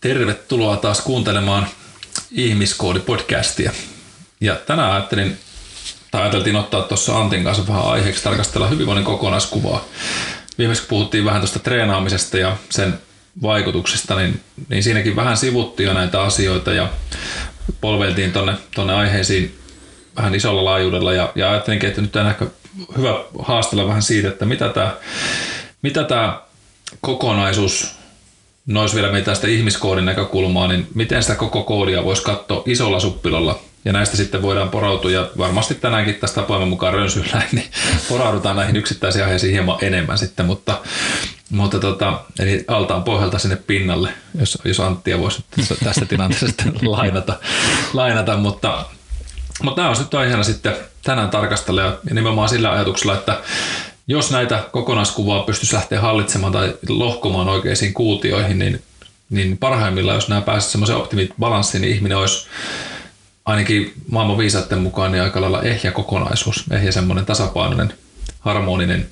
Tervetuloa taas kuuntelemaan Ihmiskoodi-podcastia. Ja tänään ajattelin, tai ajateltiin ottaa tuossa Antin kanssa vähän aiheeksi tarkastella hyvinvoinnin kokonaiskuvaa. Viimeksi puhuttiin vähän tuosta treenaamisesta ja sen vaikutuksista, niin, niin siinäkin vähän sivuttiin jo näitä asioita ja polveltiin tonne, tonne aiheisiin vähän isolla laajuudella ja, ja ajattelinkin, että nyt on ehkä hyvä haastella vähän siitä, että mitä tämä mitä tämä kokonaisuus nois vielä meitä tästä ihmiskoodin näkökulmaa, niin miten sitä koko koodia voisi katsoa isolla suppilolla ja näistä sitten voidaan porautua ja varmasti tänäänkin tästä tapoimme mukaan rönsyllä, niin poraudutaan näihin yksittäisiin aiheisiin hieman enemmän sitten, mutta, mutta tota, eli altaan pohjalta sinne pinnalle, jos, jos Anttia voisi tästä tilanteesta sitten lainata, lainata mutta, mutta nämä on nyt aiheena sitten tänään tarkastella ja nimenomaan sillä ajatuksella, että jos näitä kokonaiskuvaa pystyisi lähteä hallitsemaan tai lohkomaan oikeisiin kuutioihin, niin, niin parhaimmillaan, jos nämä pääsisivät semmoisen optimibalanssiin, niin ihminen olisi ainakin maailman viisaiden mukaan niin aika lailla ehjä kokonaisuus, ehjä semmoinen tasapainoinen, harmoninen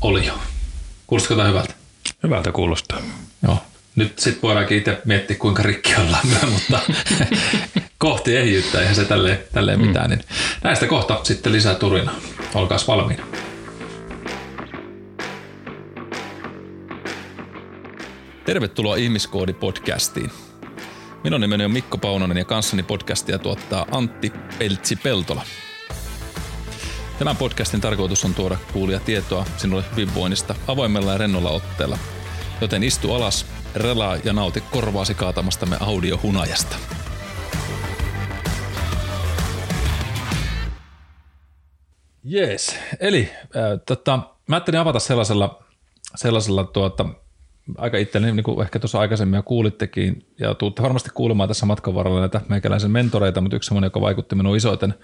olio. Kuulostiko tämä hyvältä? Hyvältä kuulostaa. Joo. Nyt sitten voidaankin itse miettiä, kuinka rikki ollaan myö, mutta kohti ehjyyttä, eihän se tälleen, tälleen mm. mitään. Niin näistä kohta sitten lisää turina. Olkaas valmiina. Tervetuloa Ihmiskoodi-podcastiin. Minun nimeni on Mikko Paunonen ja kanssani podcastia tuottaa Antti Peltsi-Peltola. Tämän podcastin tarkoitus on tuoda kuulia tietoa sinulle hyvinvoinnista avoimella ja rennolla otteella. Joten istu alas, relaa ja nauti korvaasi kaatamastamme audiohunajasta. Jees, eli äh, tota, mä ajattelin avata sellaisella, sellaisella tuota, aika itselleni, niin kuin ehkä tuossa aikaisemmin jo kuulittekin, ja tuutte varmasti kuulemaan tässä matkan varrella näitä meikäläisen mentoreita, mutta yksi semmoinen, joka vaikutti minun isoiten.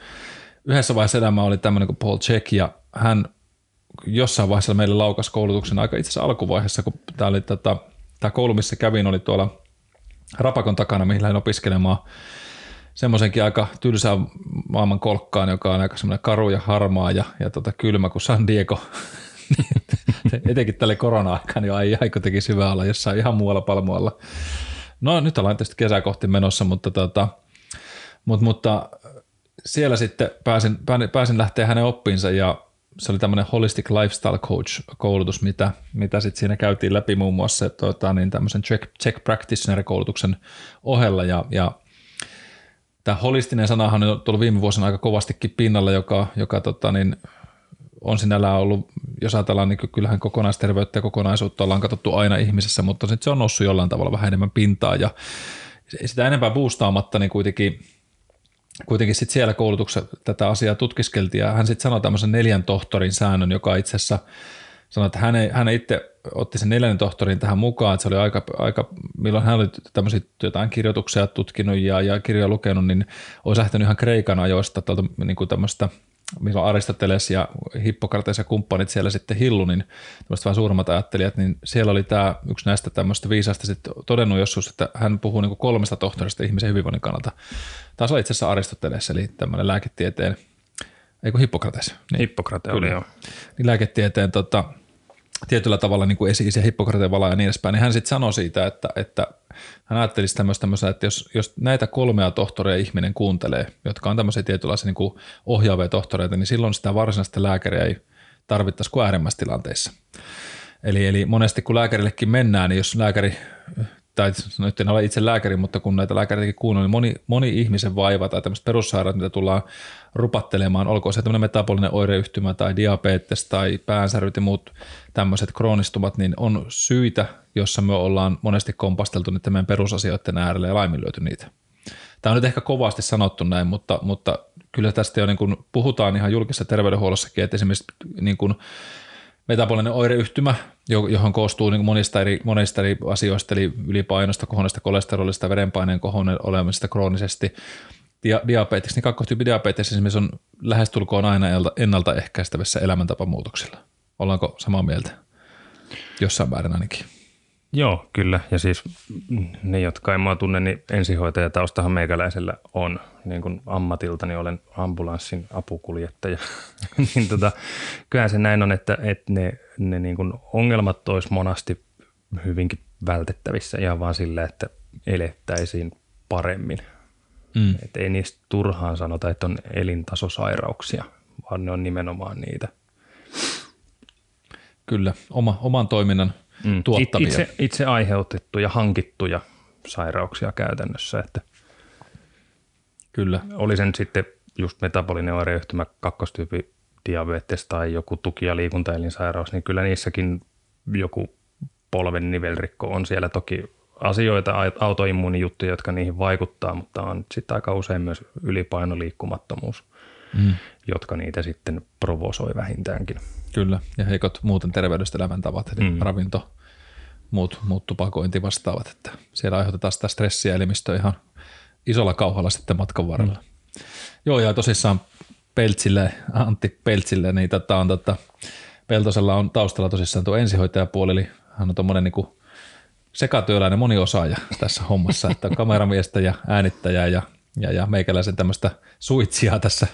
Yhdessä vaiheessa elämää oli tämmöinen kuin Paul Check, ja hän jossain vaiheessa meille laukas koulutuksen aika itse asiassa alkuvaiheessa, kun tämä oli tätä, tämä koulu, missä kävin, oli tuolla Rapakon takana, mihin lähdin opiskelemaan semmoisenkin aika tylsää maailman kolkkaan, joka on aika semmoinen karu ja harmaa ja, ja tota kylmä kuin San Diego etenkin tälle korona-aikaan, niin ai, aiko teki syvää olla jossain ihan muualla palmualla. No nyt ollaan tietysti kesää kohti menossa, mutta, tota, mutta, mutta siellä sitten pääsin, pääsin lähteä hänen oppiinsa ja se oli tämmöinen Holistic Lifestyle Coach-koulutus, mitä, mitä sitten siinä käytiin läpi muun muassa tuota, niin tämmöisen check, check Practitioner-koulutuksen ohella ja, ja tämä holistinen sanahan on tullut viime vuosina aika kovastikin pinnalle, joka, joka tota, niin, on sinällään ollut, jos ajatellaan, niin kyllähän kokonaisterveyttä ja kokonaisuutta ollaan katsottu aina ihmisessä, mutta se on noussut jollain tavalla vähän enemmän pintaa ja sitä enempää boostaamatta, niin kuitenkin, kuitenkin sit siellä koulutuksessa tätä asiaa tutkiskeltiin ja hän sitten sanoi tämmöisen neljän tohtorin säännön, joka itse asiassa sanoi, että hän, ei, hän itse otti sen neljännen tohtorin tähän mukaan, että se oli aika, aika milloin hän oli tämmöisiä jotain kirjoituksia tutkinut ja, ja kirjoja lukenut, niin olisi lähtenyt ihan Kreikan ajoista niin kuin tämmöistä – milloin Aristoteles ja Hippokrates ja kumppanit siellä sitten hillu, niin tämmöiset vähän suuremmat ajattelijat, niin siellä oli tämä yksi näistä tämmöistä viisaista sitten todennut joskus, että hän puhuu niin kolmesta tohtorista ihmisen hyvinvoinnin kannalta. Taas oli itse asiassa Aristoteles, eli tämmöinen lääketieteen, eikö Hippokrates? Niin, Hippokrate oli joo. Niin lääketieteen tota, tietyllä tavalla niin kuin esi-isä Hippokrateen vala ja niin edespäin, niin hän sitten sanoi siitä, että, että hän ajattelisi tämmöistä, että jos, jos näitä kolmea tohtoria ihminen kuuntelee, jotka on tämmöisiä tietynlaisia niin ohjaavia tohtoreita, niin silloin sitä varsinaista lääkäriä ei tarvittaisi kuin äärimmäistilanteissa. Eli, eli monesti kun lääkärillekin mennään, niin jos lääkäri tai nyt en ole itse lääkäri, mutta kun näitä lääkäriäkin kuunnellut, niin moni, moni ihmisen vaiva tai tämmöiset perussairaat, mitä tullaan rupattelemaan, olkoon se tämmöinen metabolinen oireyhtymä tai diabetes tai päänsäryt ja muut tämmöiset kroonistumat, niin on syitä, jossa me ollaan monesti kompasteltu niiden meidän perusasioiden äärelle ja laiminlyöty niitä. Tämä on nyt ehkä kovasti sanottu näin, mutta, mutta kyllä tästä jo niin kuin puhutaan ihan julkisessa terveydenhuollossakin, että esimerkiksi niin kuin metabolinen oireyhtymä, johon koostuu niin monista, eri, monista eri asioista, eli ylipainosta, kohonnesta kolesterolista, verenpaineen kohonen olemisesta kroonisesti, dia, diabetes, niin kakkostyyppi diabetes esimerkiksi on lähestulkoon aina ennaltaehkäistävissä elämäntapamuutoksilla. Ollaanko samaa mieltä? Jossain määrin ainakin. Joo, kyllä. Ja siis ne, jotka en mua tunne, niin ensihoitajataustahan meikäläisellä on niin kuin ammatilta, niin olen ambulanssin apukuljettaja. niin tota, kyllähän se näin on, että, että ne, ne niin kuin ongelmat olisi monasti hyvinkin vältettävissä ihan vaan sillä, että elettäisiin paremmin. Mm. Et ei niistä turhaan sanota, että on elintasosairauksia, vaan ne on nimenomaan niitä. Kyllä, oma, oman toiminnan mm. tuottamia. Itse, itse aiheutettuja, hankittuja sairauksia käytännössä, että Kyllä. oli sen sitten just metabolinen oireyhtymä, kakkostyyppi diabetes tai joku tuki- ja liikuntaelinsairaus, niin kyllä niissäkin joku polven nivelrikko on siellä toki asioita, autoimmuunijuttuja, jotka niihin vaikuttaa, mutta on sitten aika usein myös ylipainoliikkumattomuus, mm. jotka niitä sitten provosoi vähintäänkin. Kyllä, ja heikot muuten terveydestä elämäntavat, eli mm. ravinto, muut, muut tupakointi vastaavat, että siellä aiheutetaan sitä stressiä elimistöä ihan isolla kauhalla sitten matkan varrella. Mm. Joo, ja tosissaan Peltsille, Antti Peltsille, niin tota on tota, Peltosella on taustalla tosissaan tuo ensihoitajapuoli, eli hän on tuommoinen niin sekatyöläinen moniosaaja tässä hommassa, että on kameramiestä ja äänittäjää ja, ja, ja meikäläisen tämmöistä suitsia tässä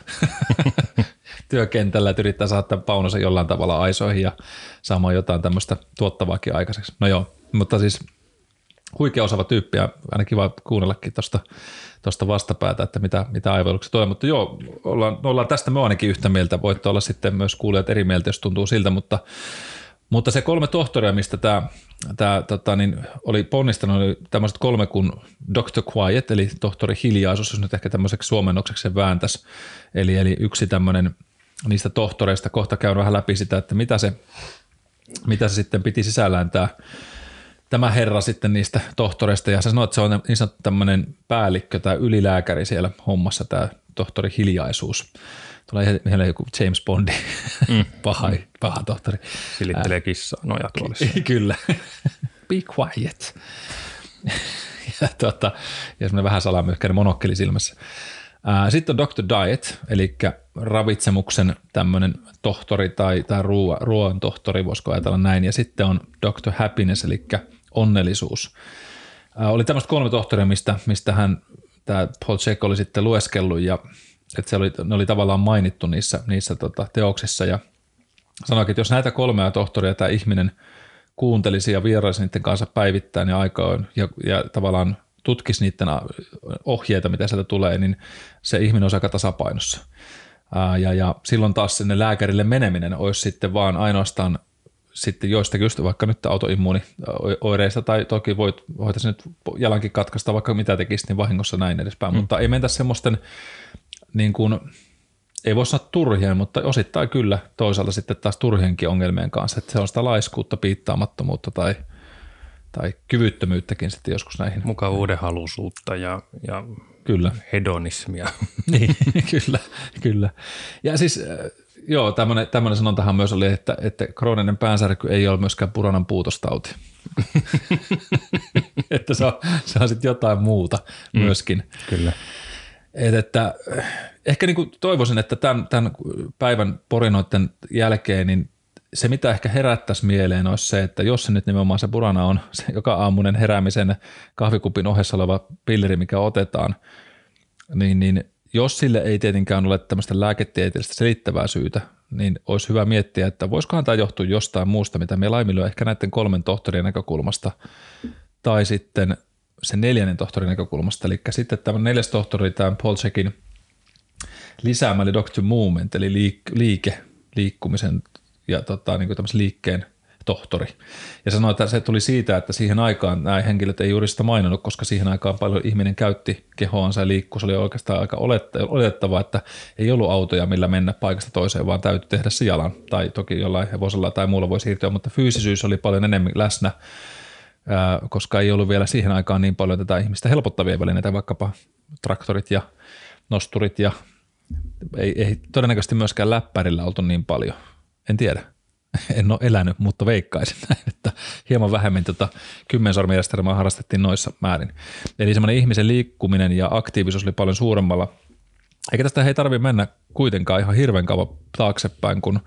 työkentällä, että yrittää saada Paunosen jollain tavalla aisoihin ja saamaan jotain tämmöistä tuottavaakin aikaiseksi. No joo, mutta siis huikea osaava tyyppi ja aina kiva kuunnellakin tuosta tosta vastapäätä, että mitä, mitä aivalluksia toi. Mutta joo, ollaan, ollaan tästä me ainakin yhtä mieltä. Voitte olla sitten myös kuulijat eri mieltä, jos tuntuu siltä, mutta, mutta se kolme tohtoria, mistä tämä tämä tota, niin, oli ponnistanut, oli tämmöiset kolme kuin Dr. Quiet, eli tohtori hiljaisuus, jos nyt ehkä tämmöiseksi suomennokseksi se vääntäisi. Eli, eli yksi tämmöinen niistä tohtoreista, kohta käyn vähän läpi sitä, että mitä se, mitä se sitten piti sisällään tämä tämä herra sitten niistä tohtoreista, ja se sanoi, että se on niin sanottu tämmöinen päällikkö tai ylilääkäri siellä hommassa, tämä tohtori hiljaisuus. Tulee mieleen joku James Bondi, mm. paha, paha tohtori. Silittelee kissaa nojatuolissa. Kyllä. Be quiet. ja, tuota, ja semmoinen vähän salamyhkäinen monokkeli silmässä. Sitten on Dr. Diet, eli ravitsemuksen tämmöinen tohtori tai, tai ruoan, ruoan tohtori, voisiko ajatella näin. Ja sitten on Dr. Happiness, eli onnellisuus. Oli tämmöistä kolme tohtoria, mistä, mistä hän, tämä Paul Check oli sitten lueskellut ja että se oli, ne oli tavallaan mainittu niissä, niissä tota, teoksissa ja sanoikin, että jos näitä kolmea tohtoria tämä ihminen kuuntelisi ja vieraisi niiden kanssa päivittäin ja aikaan ja, ja tavallaan tutkisi niiden ohjeita, mitä sieltä tulee, niin se ihminen on aika tasapainossa. ja, ja silloin taas sinne lääkärille meneminen olisi sitten vaan ainoastaan sitten joistakin just vaikka nyt autoimmuunioireista tai toki voit, voitaisiin nyt jalankin katkaista vaikka mitä tekisi, niin vahingossa näin edespäin, mm. mutta ei mentä semmoisten niin kuin, ei voi sanoa turhien, mutta osittain kyllä toisaalta sitten taas turhienkin ongelmien kanssa, että se on sitä laiskuutta, piittaamattomuutta tai, tai kyvyttömyyttäkin sitten joskus näihin. Mukavuuden halusuutta ja, ja kyllä. hedonismia. niin, kyllä, kyllä. Ja siis joo, tämmöinen, tämmöinen sanontahan myös oli, että, että krooninen päänsärky ei ole myöskään puranan puutostauti. että se on, se on sitten jotain muuta mm, myöskin. Kyllä. Et, että ehkä niin kuin toivoisin, että tämän, tämän päivän porinoiden jälkeen niin se, mitä ehkä herättäisi mieleen, olisi se, että jos se nyt nimenomaan se purana on se joka aamunen heräämisen kahvikupin ohessa oleva pilleri, mikä otetaan, niin, niin jos sille ei tietenkään ole tämmöistä lääketieteellistä selittävää syytä, niin olisi hyvä miettiä, että voisikohan tämä johtua jostain muusta, mitä me laiminlyö ehkä näiden kolmen tohtorien näkökulmasta, tai sitten sen neljännen tohtorin näkökulmasta. Eli sitten tämä neljäs tohtori, tämä Paul Checkin lisäämä, eli Doctor Movement, eli liike, liikkumisen ja tota, niin kuin liikkeen tohtori. Ja sanoi, että se tuli siitä, että siihen aikaan nämä henkilöt ei juuri sitä maininnut, koska siihen aikaan paljon ihminen käytti kehoansa ja liikkuu. Se oli oikeastaan aika oletettavaa, että ei ollut autoja, millä mennä paikasta toiseen, vaan täytyy tehdä se jalan. Tai toki jollain hevosella tai muulla voi siirtyä, mutta fyysisyys oli paljon enemmän läsnä, koska ei ollut vielä siihen aikaan niin paljon tätä ihmistä helpottavia välineitä, vaikkapa traktorit ja nosturit ja ei, ei todennäköisesti myöskään läppärillä oltu niin paljon. En tiedä en ole elänyt, mutta veikkaisin näin, että hieman vähemmän tota kymmensormijärjestelmää harrastettiin noissa määrin. Eli semmoinen ihmisen liikkuminen ja aktiivisuus oli paljon suuremmalla. Eikä tästä ei tarvitse mennä kuitenkaan ihan hirveän kauan taaksepäin, kun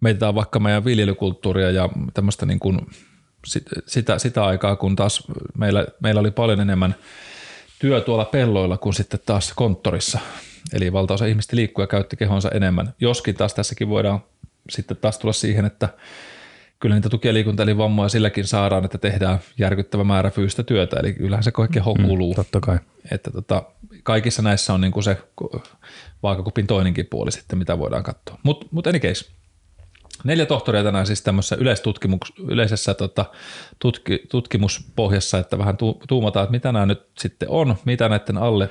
mietitään vaikka meidän viljelykulttuuria ja tämmöistä niin kuin sitä, sitä aikaa, kun taas meillä, meillä oli paljon enemmän työ tuolla pelloilla kuin sitten taas konttorissa. Eli valtaosa ihmistä liikkuu ja käytti kehonsa enemmän. Joskin taas tässäkin voidaan sitten taas tulla siihen, että kyllä niitä tuki- ja liikuntaelinvammoja silläkin saadaan, että tehdään järkyttävä määrä fyysistä työtä, eli kyllähän se keho kuluu. Mm, totta kai. Että tota, kaikissa näissä on niin kuin se vaakakupin toinenkin puoli sitten, mitä voidaan katsoa. Mutta mut any case, neljä tohtoria tänään siis tämmöisessä yleisessä tota, tutki, tutkimuspohjassa, että vähän tu, tuumataan, että mitä nämä nyt sitten on, mitä näiden alle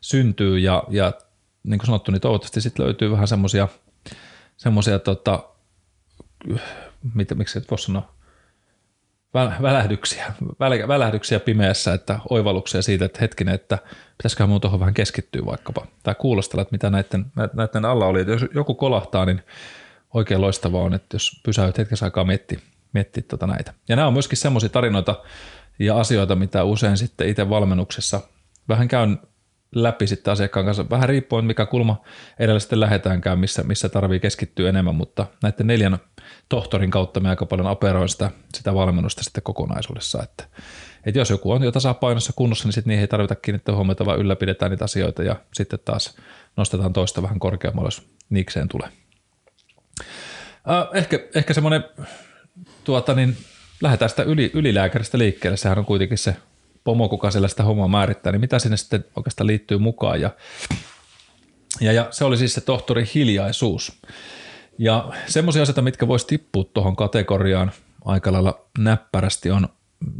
syntyy ja, ja niin kuin sanottu, niin toivottavasti sitten löytyy vähän semmoisia semmoisia tota, mitä, miksi et voi sanoa, välähdyksiä, välähdyksiä pimeässä, että oivalluksia siitä, että hetkinen, että pitäisiköhän mun tuohon vähän keskittyä vaikkapa, tai kuulostella, että mitä näiden, näiden alla oli. Että jos joku kolahtaa, niin oikein loistavaa on, että jos pysäyt hetkessä aikaa miettiä, miettiä tuota näitä. Ja nämä on myöskin semmoisia tarinoita ja asioita, mitä usein sitten itse valmennuksessa vähän käyn läpi sitten asiakkaan kanssa, vähän riippuen mikä kulma edellä sitten lähdetäänkään, missä, missä tarvii keskittyä enemmän, mutta näiden neljän tohtorin kautta me aika paljon operoin sitä, sitä valmennusta sitten kokonaisuudessa, että, että jos joku on jo tasapainossa kunnossa, niin sitten niihin ei tarvita kiinnittää huomiota, vaan ylläpidetään niitä asioita ja sitten taas nostetaan toista vähän korkeammalle, jos niikseen tulee. Ehkä, ehkä semmoinen, tuota niin, lähdetään sitä yli, ylilääkäristä liikkeelle, sehän on kuitenkin se pomo, kuka siellä sitä hommaa määrittää, niin mitä sinne sitten oikeastaan liittyy mukaan. Ja, ja, ja se oli siis se tohtori hiljaisuus. Ja semmoisia asioita, mitkä voisi tippua tuohon kategoriaan aika lailla näppärästi on,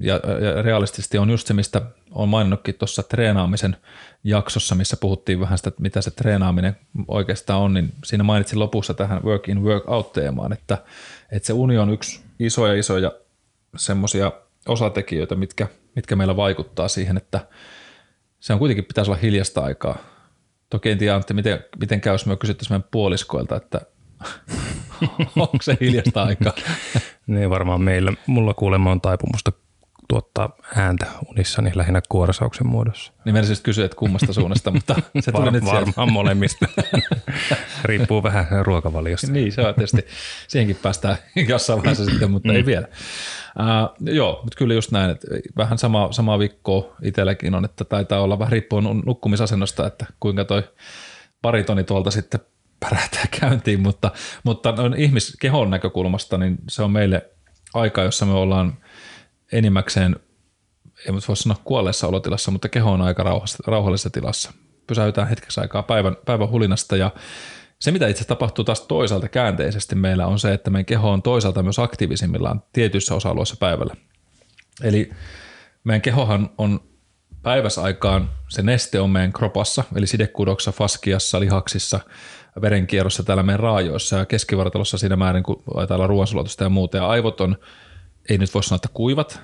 ja, ja realistisesti on just se, mistä on maininnutkin tuossa treenaamisen jaksossa, missä puhuttiin vähän sitä, että mitä se treenaaminen oikeastaan on, niin siinä mainitsin lopussa tähän work in, work out teemaan, että, että se uni on yksi isoja isoja semmoisia osatekijöitä, mitkä, mitkä meillä vaikuttaa siihen, että se on kuitenkin pitäisi olla hiljasta aikaa. Toki en tiedä, Antti, miten, miten käy, jos me kysyttäisiin meidän puoliskoilta, että onko se hiljasta aikaa? niin varmaan meillä, mulla kuulemma on taipumusta tuottaa ääntä unissani lähinnä kuorasauksen muodossa. Niin meidän siis kysyä, että kummasta suunnasta, mutta se tuli Var, nyt Varmaan sieltä. molemmista. Riippuu vähän ruokavaliosta. niin, se on tietysti. Siihenkin päästään jossain vaiheessa sitten, mutta mm. ei vielä. Uh, joo, mutta kyllä just näin, että vähän sama, sama viikkoa itselläkin on, että taitaa olla vähän riippuen nukkumisasennosta, että kuinka toi paritoni tuolta sitten pärähtää käyntiin, mutta, mutta ihmiskehon näkökulmasta, niin se on meille aika, jossa me ollaan enimmäkseen, ei voi sanoa kuolleessa olotilassa, mutta keho on aika rauhallisessa tilassa. Pysäytään hetkeksi aikaa päivän, päivän hulinasta ja se, mitä itse tapahtuu taas toisaalta käänteisesti meillä on se, että meidän keho on toisaalta myös aktiivisimmillaan tietyissä osa-alueissa päivällä. Eli meidän kehohan on päiväsaikaan, se neste on meidän kropassa, eli sidekudoksessa, faskiassa, lihaksissa, verenkierrossa täällä meidän raajoissa ja keskivartalossa siinä määrin, kun täällä ruoansulatusta ja muuta. Ja aivot on, ei nyt voi sanoa, että kuivat,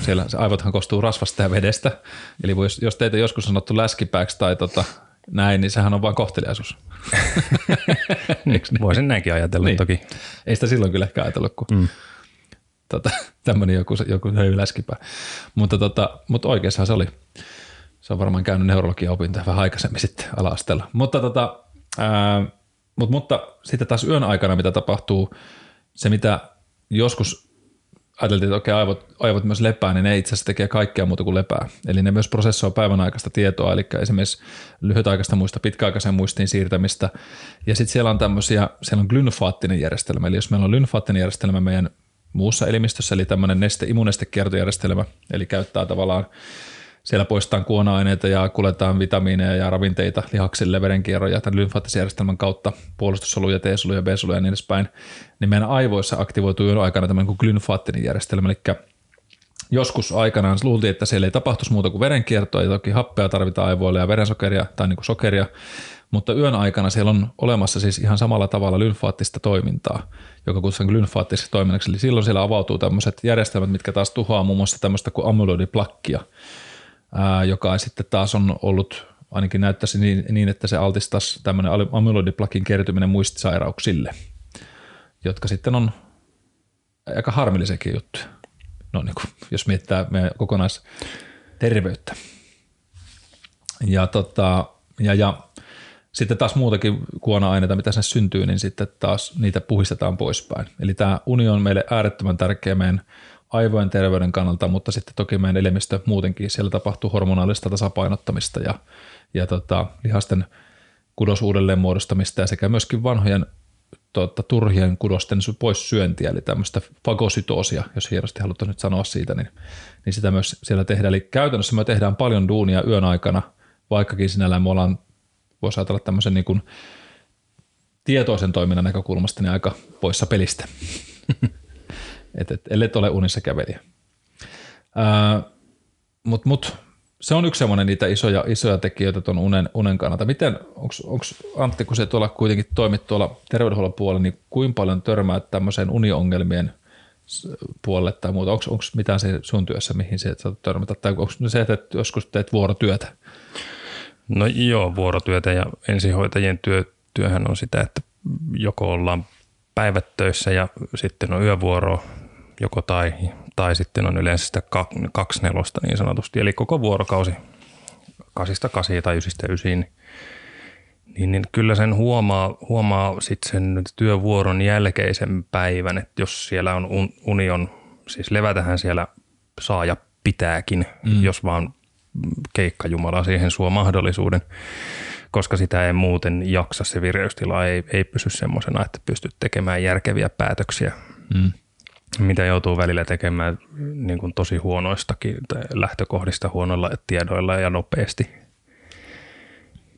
siellä se aivothan koostuu rasvasta ja vedestä. Eli jos, jos teitä joskus sanottu läskipääksi tai tota, näin, niin sehän on vain kohteliaisuus. niin? Voisin näinkin ajatella niin. toki. Ei sitä silloin kyllä ehkä ajatellut, kun mm. tota, tämmöinen joku, joku höy läskipää. Mutta, tota, mutta oikeassahan se oli. Se on varmaan käynyt neurologian opintoja vähän aikaisemmin sitten ala Mutta, tota, ää, mutta, mutta sitten taas yön aikana, mitä tapahtuu, se mitä joskus ajateltiin, että okei, aivot, aivot myös lepää, niin ne itse asiassa tekee kaikkea muuta kuin lepää. Eli ne myös prosessoi päivän aikaista tietoa, eli esimerkiksi lyhytaikaista muista, pitkäaikaisen muistiin siirtämistä. Ja sitten siellä on tämmöisiä, siellä on glynfaattinen järjestelmä, eli jos meillä on lymfaattinen järjestelmä meidän muussa elimistössä, eli tämmöinen neste, immunestekiertojärjestelmä, eli käyttää tavallaan siellä poistetaan kuona-aineita ja kuljetaan vitamiineja ja ravinteita lihaksille, verenkierroja tämän lymfaattisjärjestelmän kautta, puolustussoluja, T-soluja, B-soluja ja niin edespäin, niin meidän aivoissa aktivoituu jo aikana tämmöinen kuin glynfaattinen järjestelmä, eli joskus aikanaan luultiin, että siellä ei tapahtuisi muuta kuin verenkiertoa ja toki happea tarvitaan aivoille ja verensokeria tai niin kuin sokeria, mutta yön aikana siellä on olemassa siis ihan samalla tavalla lymfaattista toimintaa, joka kutsutaan lymfaattiseksi toiminnaksi. Eli silloin siellä avautuu tämmöiset järjestelmät, mitkä taas tuhoaa muun muassa tämmöistä kuin amyloidiplakkia, joka sitten taas on ollut, ainakin näyttäisi niin, niin että se altistaisi tämmöinen amyloidiplakin kertyminen muistisairauksille, jotka sitten on aika harmillisenkin juttu. No niin kuin, jos miettää meidän kokonaisterveyttä. Ja, tota, ja, ja sitten taas muutakin kuona-aineita, mitä sinne syntyy, niin sitten taas niitä puhistetaan poispäin. Eli tämä uni on meille äärettömän tärkeä meidän aivojen terveyden kannalta, mutta sitten toki meidän elimistö muutenkin, siellä tapahtuu hormonaalista tasapainottamista ja, ja tota, lihasten kudosuudelleen muodostamista ja sekä myöskin vanhojen tuota, turhien kudosten pois syöntiä, eli tämmöistä fagosytoosia, jos hienosti halutaan nyt sanoa siitä, niin, niin sitä myös siellä tehdään. Eli käytännössä me tehdään paljon duunia yön aikana, vaikkakin sinällään me ollaan, voisi ajatella tämmöisen niin kuin tietoisen toiminnan näkökulmasta, niin aika poissa pelistä. et, et, ellei ole unissa kävelijä. Mutta mut, se on yksi semmoinen niitä isoja, isoja tekijöitä tuon unen, unen kannalta. Miten, onko Antti, kun se tuolla kuitenkin toimit tuolla terveydenhuollon puolella, niin kuinka paljon törmää tämmöiseen uniongelmien puolelle tai muuta? Onko mitään se sun työssä, mihin se saat törmätä? Tai onko se, että joskus teet vuorotyötä? No joo, vuorotyötä ja ensihoitajien työ, työhän on sitä, että joko ollaan päivät töissä ja sitten on yövuoro joko tai, tai sitten on yleensä sitä kaksi nelosta niin sanotusti, eli koko vuorokausi kasista kasi tai ysistä ysiin, niin, niin kyllä sen huomaa, huomaa sitten sen työvuoron jälkeisen päivän, että jos siellä on union, siis levätähän siellä saa ja pitääkin, mm. jos vaan keikka Jumala siihen suo mahdollisuuden, koska sitä ei muuten jaksa, se vireystila ei, ei pysy semmoisena, että pystyt tekemään järkeviä päätöksiä. Mm mitä joutuu välillä tekemään niin kuin tosi huonoistakin lähtökohdista huonoilla tiedoilla ja nopeasti,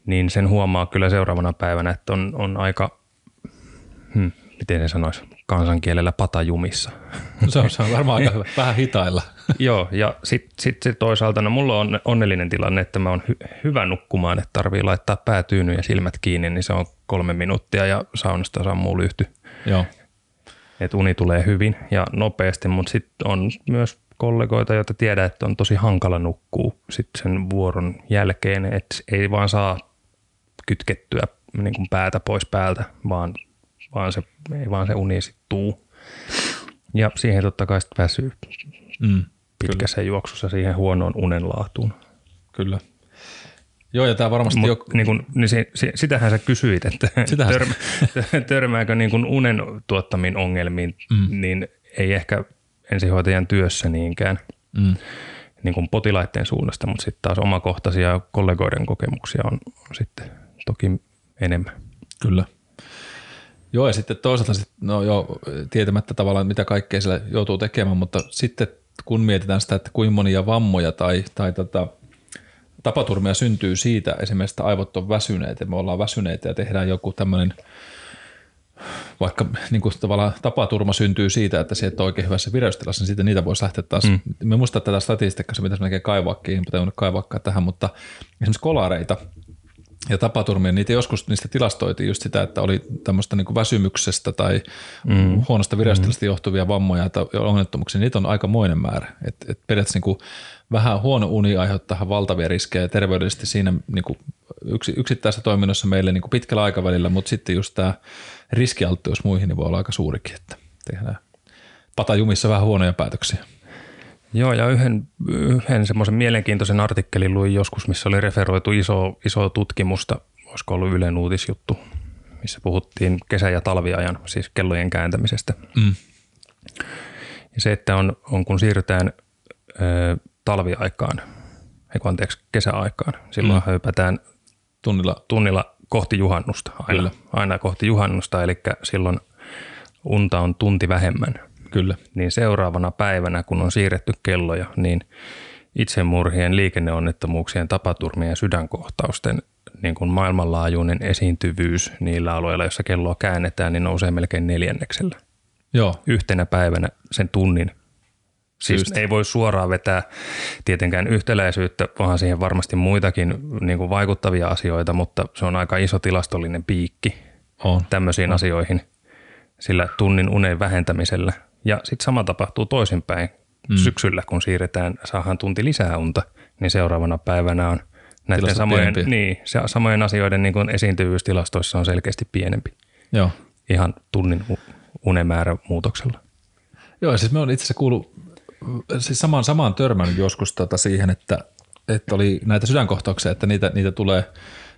niin sen huomaa kyllä seuraavana päivänä, että on, on aika, hmm, miten se sanoisi, kansankielellä patajumissa. Se on, se on varmaan aika hyvä, vähän hitailla. Joo, ja sitten sit, sit toisaalta, no mulla on onnellinen tilanne, että mä oon hy- hyvä nukkumaan, että tarvii laittaa pää ja silmät kiinni, niin se on kolme minuuttia ja saunasta sammuu lyhty. Joo että uni tulee hyvin ja nopeasti, mutta sitten on myös kollegoita, joita tiedä, että on tosi hankala nukkuu sitten sen vuoron jälkeen, että ei vaan saa kytkettyä niin kuin päätä pois päältä, vaan, vaan se, ei vaan se uni sitten tuu. Ja siihen totta kai sitten väsyy mm, pitkässä kyllä. juoksussa siihen huonoon unenlaatuun. Kyllä. Joo, ja tämä varmasti... Mut, jo... niin kun, niin se, se, sitähän sä kysyit, että törmä, törmääkö niin kun unen tuottamiin ongelmiin, mm. niin ei ehkä ensihoitajan työssä niinkään mm. niin kuin potilaiden suunnasta, mutta sitten taas omakohtaisia kollegoiden kokemuksia on, on sitten toki enemmän. Kyllä. Joo, ja sitten toisaalta, sit, no joo, tietämättä tavallaan mitä kaikkea siellä joutuu tekemään, mutta sitten kun mietitään sitä, että kuinka monia vammoja tai, tai tota, tapaturmia syntyy siitä esimerkiksi, että aivot on väsyneet ja me ollaan väsyneitä ja tehdään joku tämmöinen vaikka niin kuin tavallaan tapaturma syntyy siitä, että se et ole oikein hyvässä vireystilassa, niin sitten niitä voisi lähteä taas. Mm. Me muistaa tätä statistiikkaa, se pitäisi melkein kaivaakin, mutta ei kaivaakaan tähän, mutta esimerkiksi kolareita ja tapaturmia, niitä joskus niistä tilastoitiin just sitä, että oli tämmöistä niin väsymyksestä tai mm. huonosta vireystilasta mm. johtuvia vammoja tai onnettomuuksia, niitä on aika moinen määrä. Et, et periaatteessa niin kuin vähän huono uni aiheuttaa valtavia riskejä terveydellisesti siinä niin kuin yksi, yksittäisessä toiminnassa meille niin kuin pitkällä aikavälillä, mutta sitten just tämä riskialttius muihin niin voi olla aika suurikin, että tehdään patajumissa vähän huonoja päätöksiä. Joo, ja yhden, yhden semmoisen mielenkiintoisen artikkelin luin joskus, missä oli referoitu iso, iso tutkimusta, olisiko ollut Ylen uutisjuttu, missä puhuttiin kesä- ja talviajan, siis kellojen kääntämisestä. Mm. Ja se, että on, on kun siirrytään ö, talviaikaan, ei anteeksi, kesäaikaan, silloin mm. hypätään tunnilla, tunnilla kohti juhannusta, aina, aina kohti juhannusta, eli silloin unta on tunti vähemmän – Kyllä. Niin seuraavana päivänä, kun on siirretty kelloja, niin itsemurhien, liikenneonnettomuuksien, tapaturmien ja sydänkohtausten niin kuin maailmanlaajuinen esiintyvyys niillä alueilla, joissa kelloa käännetään, niin nousee melkein neljänneksellä. Joo. Yhtenä päivänä sen tunnin. Siis Syystä. ei voi suoraan vetää tietenkään yhtäläisyyttä, vaan siihen varmasti muitakin niin kuin vaikuttavia asioita, mutta se on aika iso tilastollinen piikki on. tämmöisiin on. asioihin sillä tunnin unen vähentämisellä – ja sitten sama tapahtuu toisinpäin. Mm. Syksyllä, kun siirretään, saadaan tunti lisää unta, niin seuraavana päivänä on näiden samojen, niin, se, samojen asioiden niin kuin esiintyvyystilastoissa on selkeästi pienempi. Joo. Ihan tunnin unemäärä muutoksella. Joo, siis me on itse asiassa kuullut, siis samaan, samaan törmännyt joskus tota siihen, että, että oli näitä sydänkohtauksia, että niitä, niitä tulee –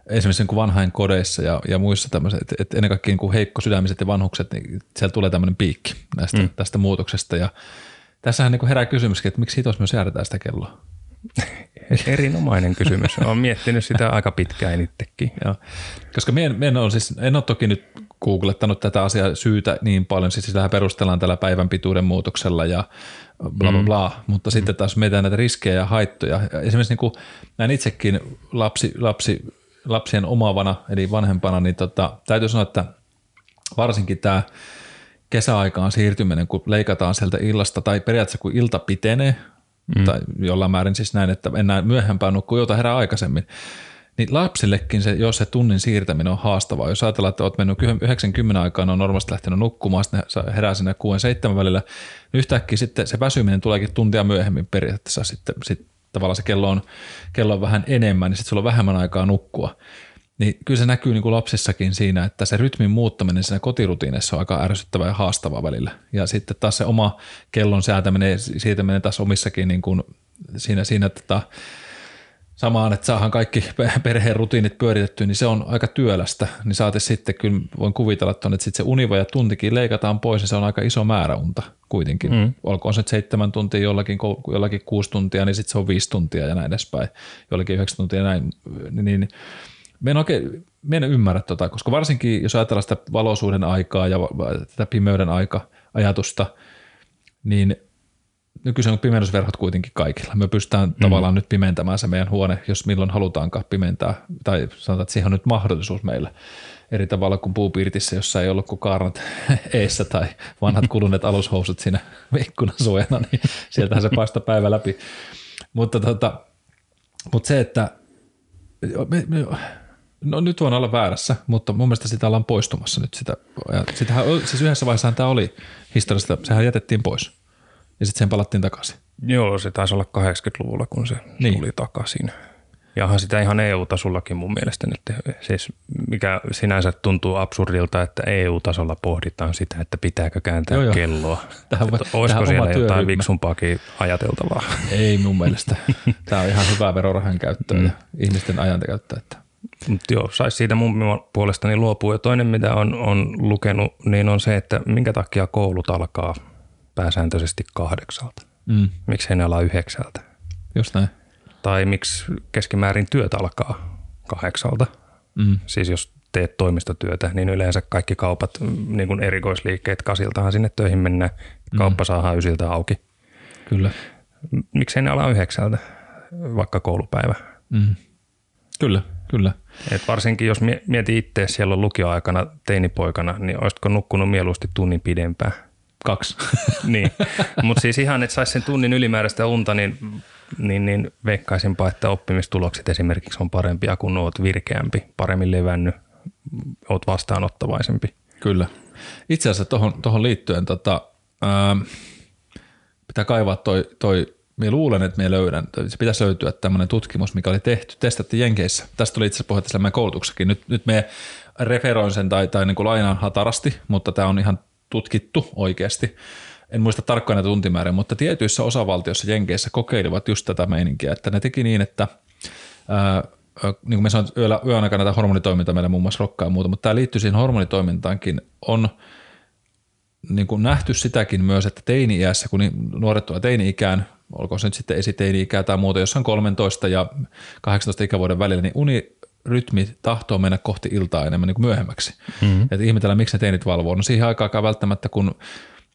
esimerkiksi niin vanhain kodeissa ja, ja muissa tämmöisissä, että, että ennen kaikkea niin heikkosydämiset ja vanhukset, niin siellä tulee tämmöinen piikki näistä, mm. tästä muutoksesta. Ja tässähän niin herää kysymys, että miksi siitä myös jäädetään sitä kelloa? Erinomainen kysymys. Olen miettinyt sitä aika pitkään itsekin. Joo. Koska mien, mien on siis, en ole toki nyt googlettanut tätä asiaa syytä niin paljon, siis sitä perustellaan tällä päivän pituuden muutoksella ja bla bla bla, mm. mutta mm. sitten taas mietitään näitä riskejä ja haittoja. Esimerkiksi niin kuin näin itsekin lapsi, lapsi, lapsien omavana, eli vanhempana, niin tota, täytyy sanoa, että varsinkin tämä kesäaikaan siirtyminen, kun leikataan sieltä illasta, tai periaatteessa kun ilta pitenee, mm. tai jollain määrin siis näin, että enää myöhempään nukkuu, jota herää aikaisemmin, niin lapsillekin se, jos se tunnin siirtäminen on haastavaa, jos ajatellaan, että olet mennyt 90 aikaan, on normaalisti lähtenyt nukkumaan, sitten herää sinne 6-7 välillä, niin yhtäkkiä sitten se väsyminen tuleekin tuntia myöhemmin periaatteessa sitten, sitten tavallaan se kello on, kello on vähän enemmän, niin sitten sulla on vähemmän aikaa nukkua. Niin kyllä se näkyy niin kuin lapsissakin siinä, että se rytmin muuttaminen siinä kotirutiinissa on aika ärsyttävää ja haastavaa välillä. Ja sitten taas se oma kellon säätäminen, siirtäminen taas omissakin niin kuin siinä, siinä tota, samaan, että saahan kaikki perheen rutiinit pyöritettyä, niin se on aika työlästä. Niin saate sitten, kyllä voin kuvitella, että, että sitten se univa ja tuntikin leikataan pois, niin se on aika iso määrä unta kuitenkin. Mm. Olkoon se seitsemän tuntia, jollakin, jollakin kuusi tuntia, niin sitten se on viisi tuntia ja näin edespäin. Jollakin yhdeksän tuntia ja näin. Niin, me en oikein me en ymmärrä tota, koska varsinkin jos ajatellaan sitä valoisuuden aikaa ja tätä pimeyden aika ajatusta, niin nykyisin on pimeysverhot kuitenkin kaikilla. Me pystytään mm. tavallaan nyt pimentämään se meidän huone, jos milloin halutaankaan pimentää, tai sanotaan, että siihen on nyt mahdollisuus meillä eri tavalla kuin puupirtissä, jossa ei ollut kuin kaarnat eessä tai vanhat kuluneet alushousut siinä ikkunan suojana, niin sieltähän se paistaa päivä läpi. Mutta, tota, mutta se, että me, me, no nyt voin olla väärässä, mutta mun mielestä sitä ollaan poistumassa nyt. Sitä, sitähän, siis yhdessä vaiheessa tämä oli historiasta, sehän jätettiin pois ja sitten sen palattiin takaisin. Joo, se taisi olla 80-luvulla, kun se niin. tuli takaisin. Ja sitä ihan EU-tasollakin mun mielestä nyt, siis mikä sinänsä tuntuu absurdilta, että EU-tasolla pohditaan sitä, että pitääkö kääntää joo, joo. kelloa. Tähän, että olisiko tähän siellä jotain työryhmä. viksumpaakin ajateltavaa? Ei mun mielestä. Tämä on ihan hyvää verorahan käyttöä mm. ja ihmisten ajankäyttöä. Että. Mut joo, saisi siitä mun puolestani luopua. Ja toinen, mitä on, on lukenut, niin on se, että minkä takia koulut alkaa pääsääntöisesti kahdeksalta. Mm. Miksi ne ala yhdeksältä? Just näin. Tai miksi keskimäärin työt alkaa kahdeksalta? Mm. Siis jos teet toimistotyötä, niin yleensä kaikki kaupat, niin kuin erikoisliikkeet, kasiltahan sinne töihin mennään. Kauppa mm. saadaan ysiltä auki. Kyllä. Miksei ne ala yhdeksältä, vaikka koulupäivä? Mm. Kyllä, kyllä. Et varsinkin jos mieti itse siellä lukioaikana teinipoikana, niin olisitko nukkunut mieluusti tunnin pidempään? Kaksi. niin, mutta siis ihan, että saisi sen tunnin ylimääräistä unta, niin, niin, niin veikkaisinpa, että oppimistulokset esimerkiksi on parempia, kun oot virkeämpi, paremmin levännyt, oot vastaanottavaisempi. Kyllä. Itse asiassa tuohon, tohon liittyen tota, ää, pitää kaivaa toi, toi minä luulen, että me löydän, se pitäisi löytyä tämmöinen tutkimus, mikä oli tehty, testattiin Jenkeissä. Tästä tuli itse asiassa puhetta meidän koulutuksessakin. Nyt, nyt me referoin sen tai, tai niin kuin lainaan hatarasti, mutta tämä on ihan tutkittu oikeasti. En muista tarkkaan näitä tuntimääriä, mutta tietyissä osavaltioissa Jenkeissä kokeilivat just tätä meininkiä, että ne teki niin, että ää, niin kuin me sanoin, yöllä, yön aikana tämä hormonitoiminta meillä muun muassa rokkaa ja muuta, mutta tämä liittyy siihen hormonitoimintaankin, on niin kuin nähty sitäkin myös, että teini-iässä, kun nuoret tulee teini-ikään, olkoon se nyt sitten esiteini-ikää tai muuta, jossain 13 ja 18 ikävuoden välillä, niin uni rytmi tahtoo mennä kohti iltaa enemmän niin kuin myöhemmäksi. Mm-hmm. Että ihmetellään, miksi ne teinit valvoo. No siihen aikaan välttämättä, kun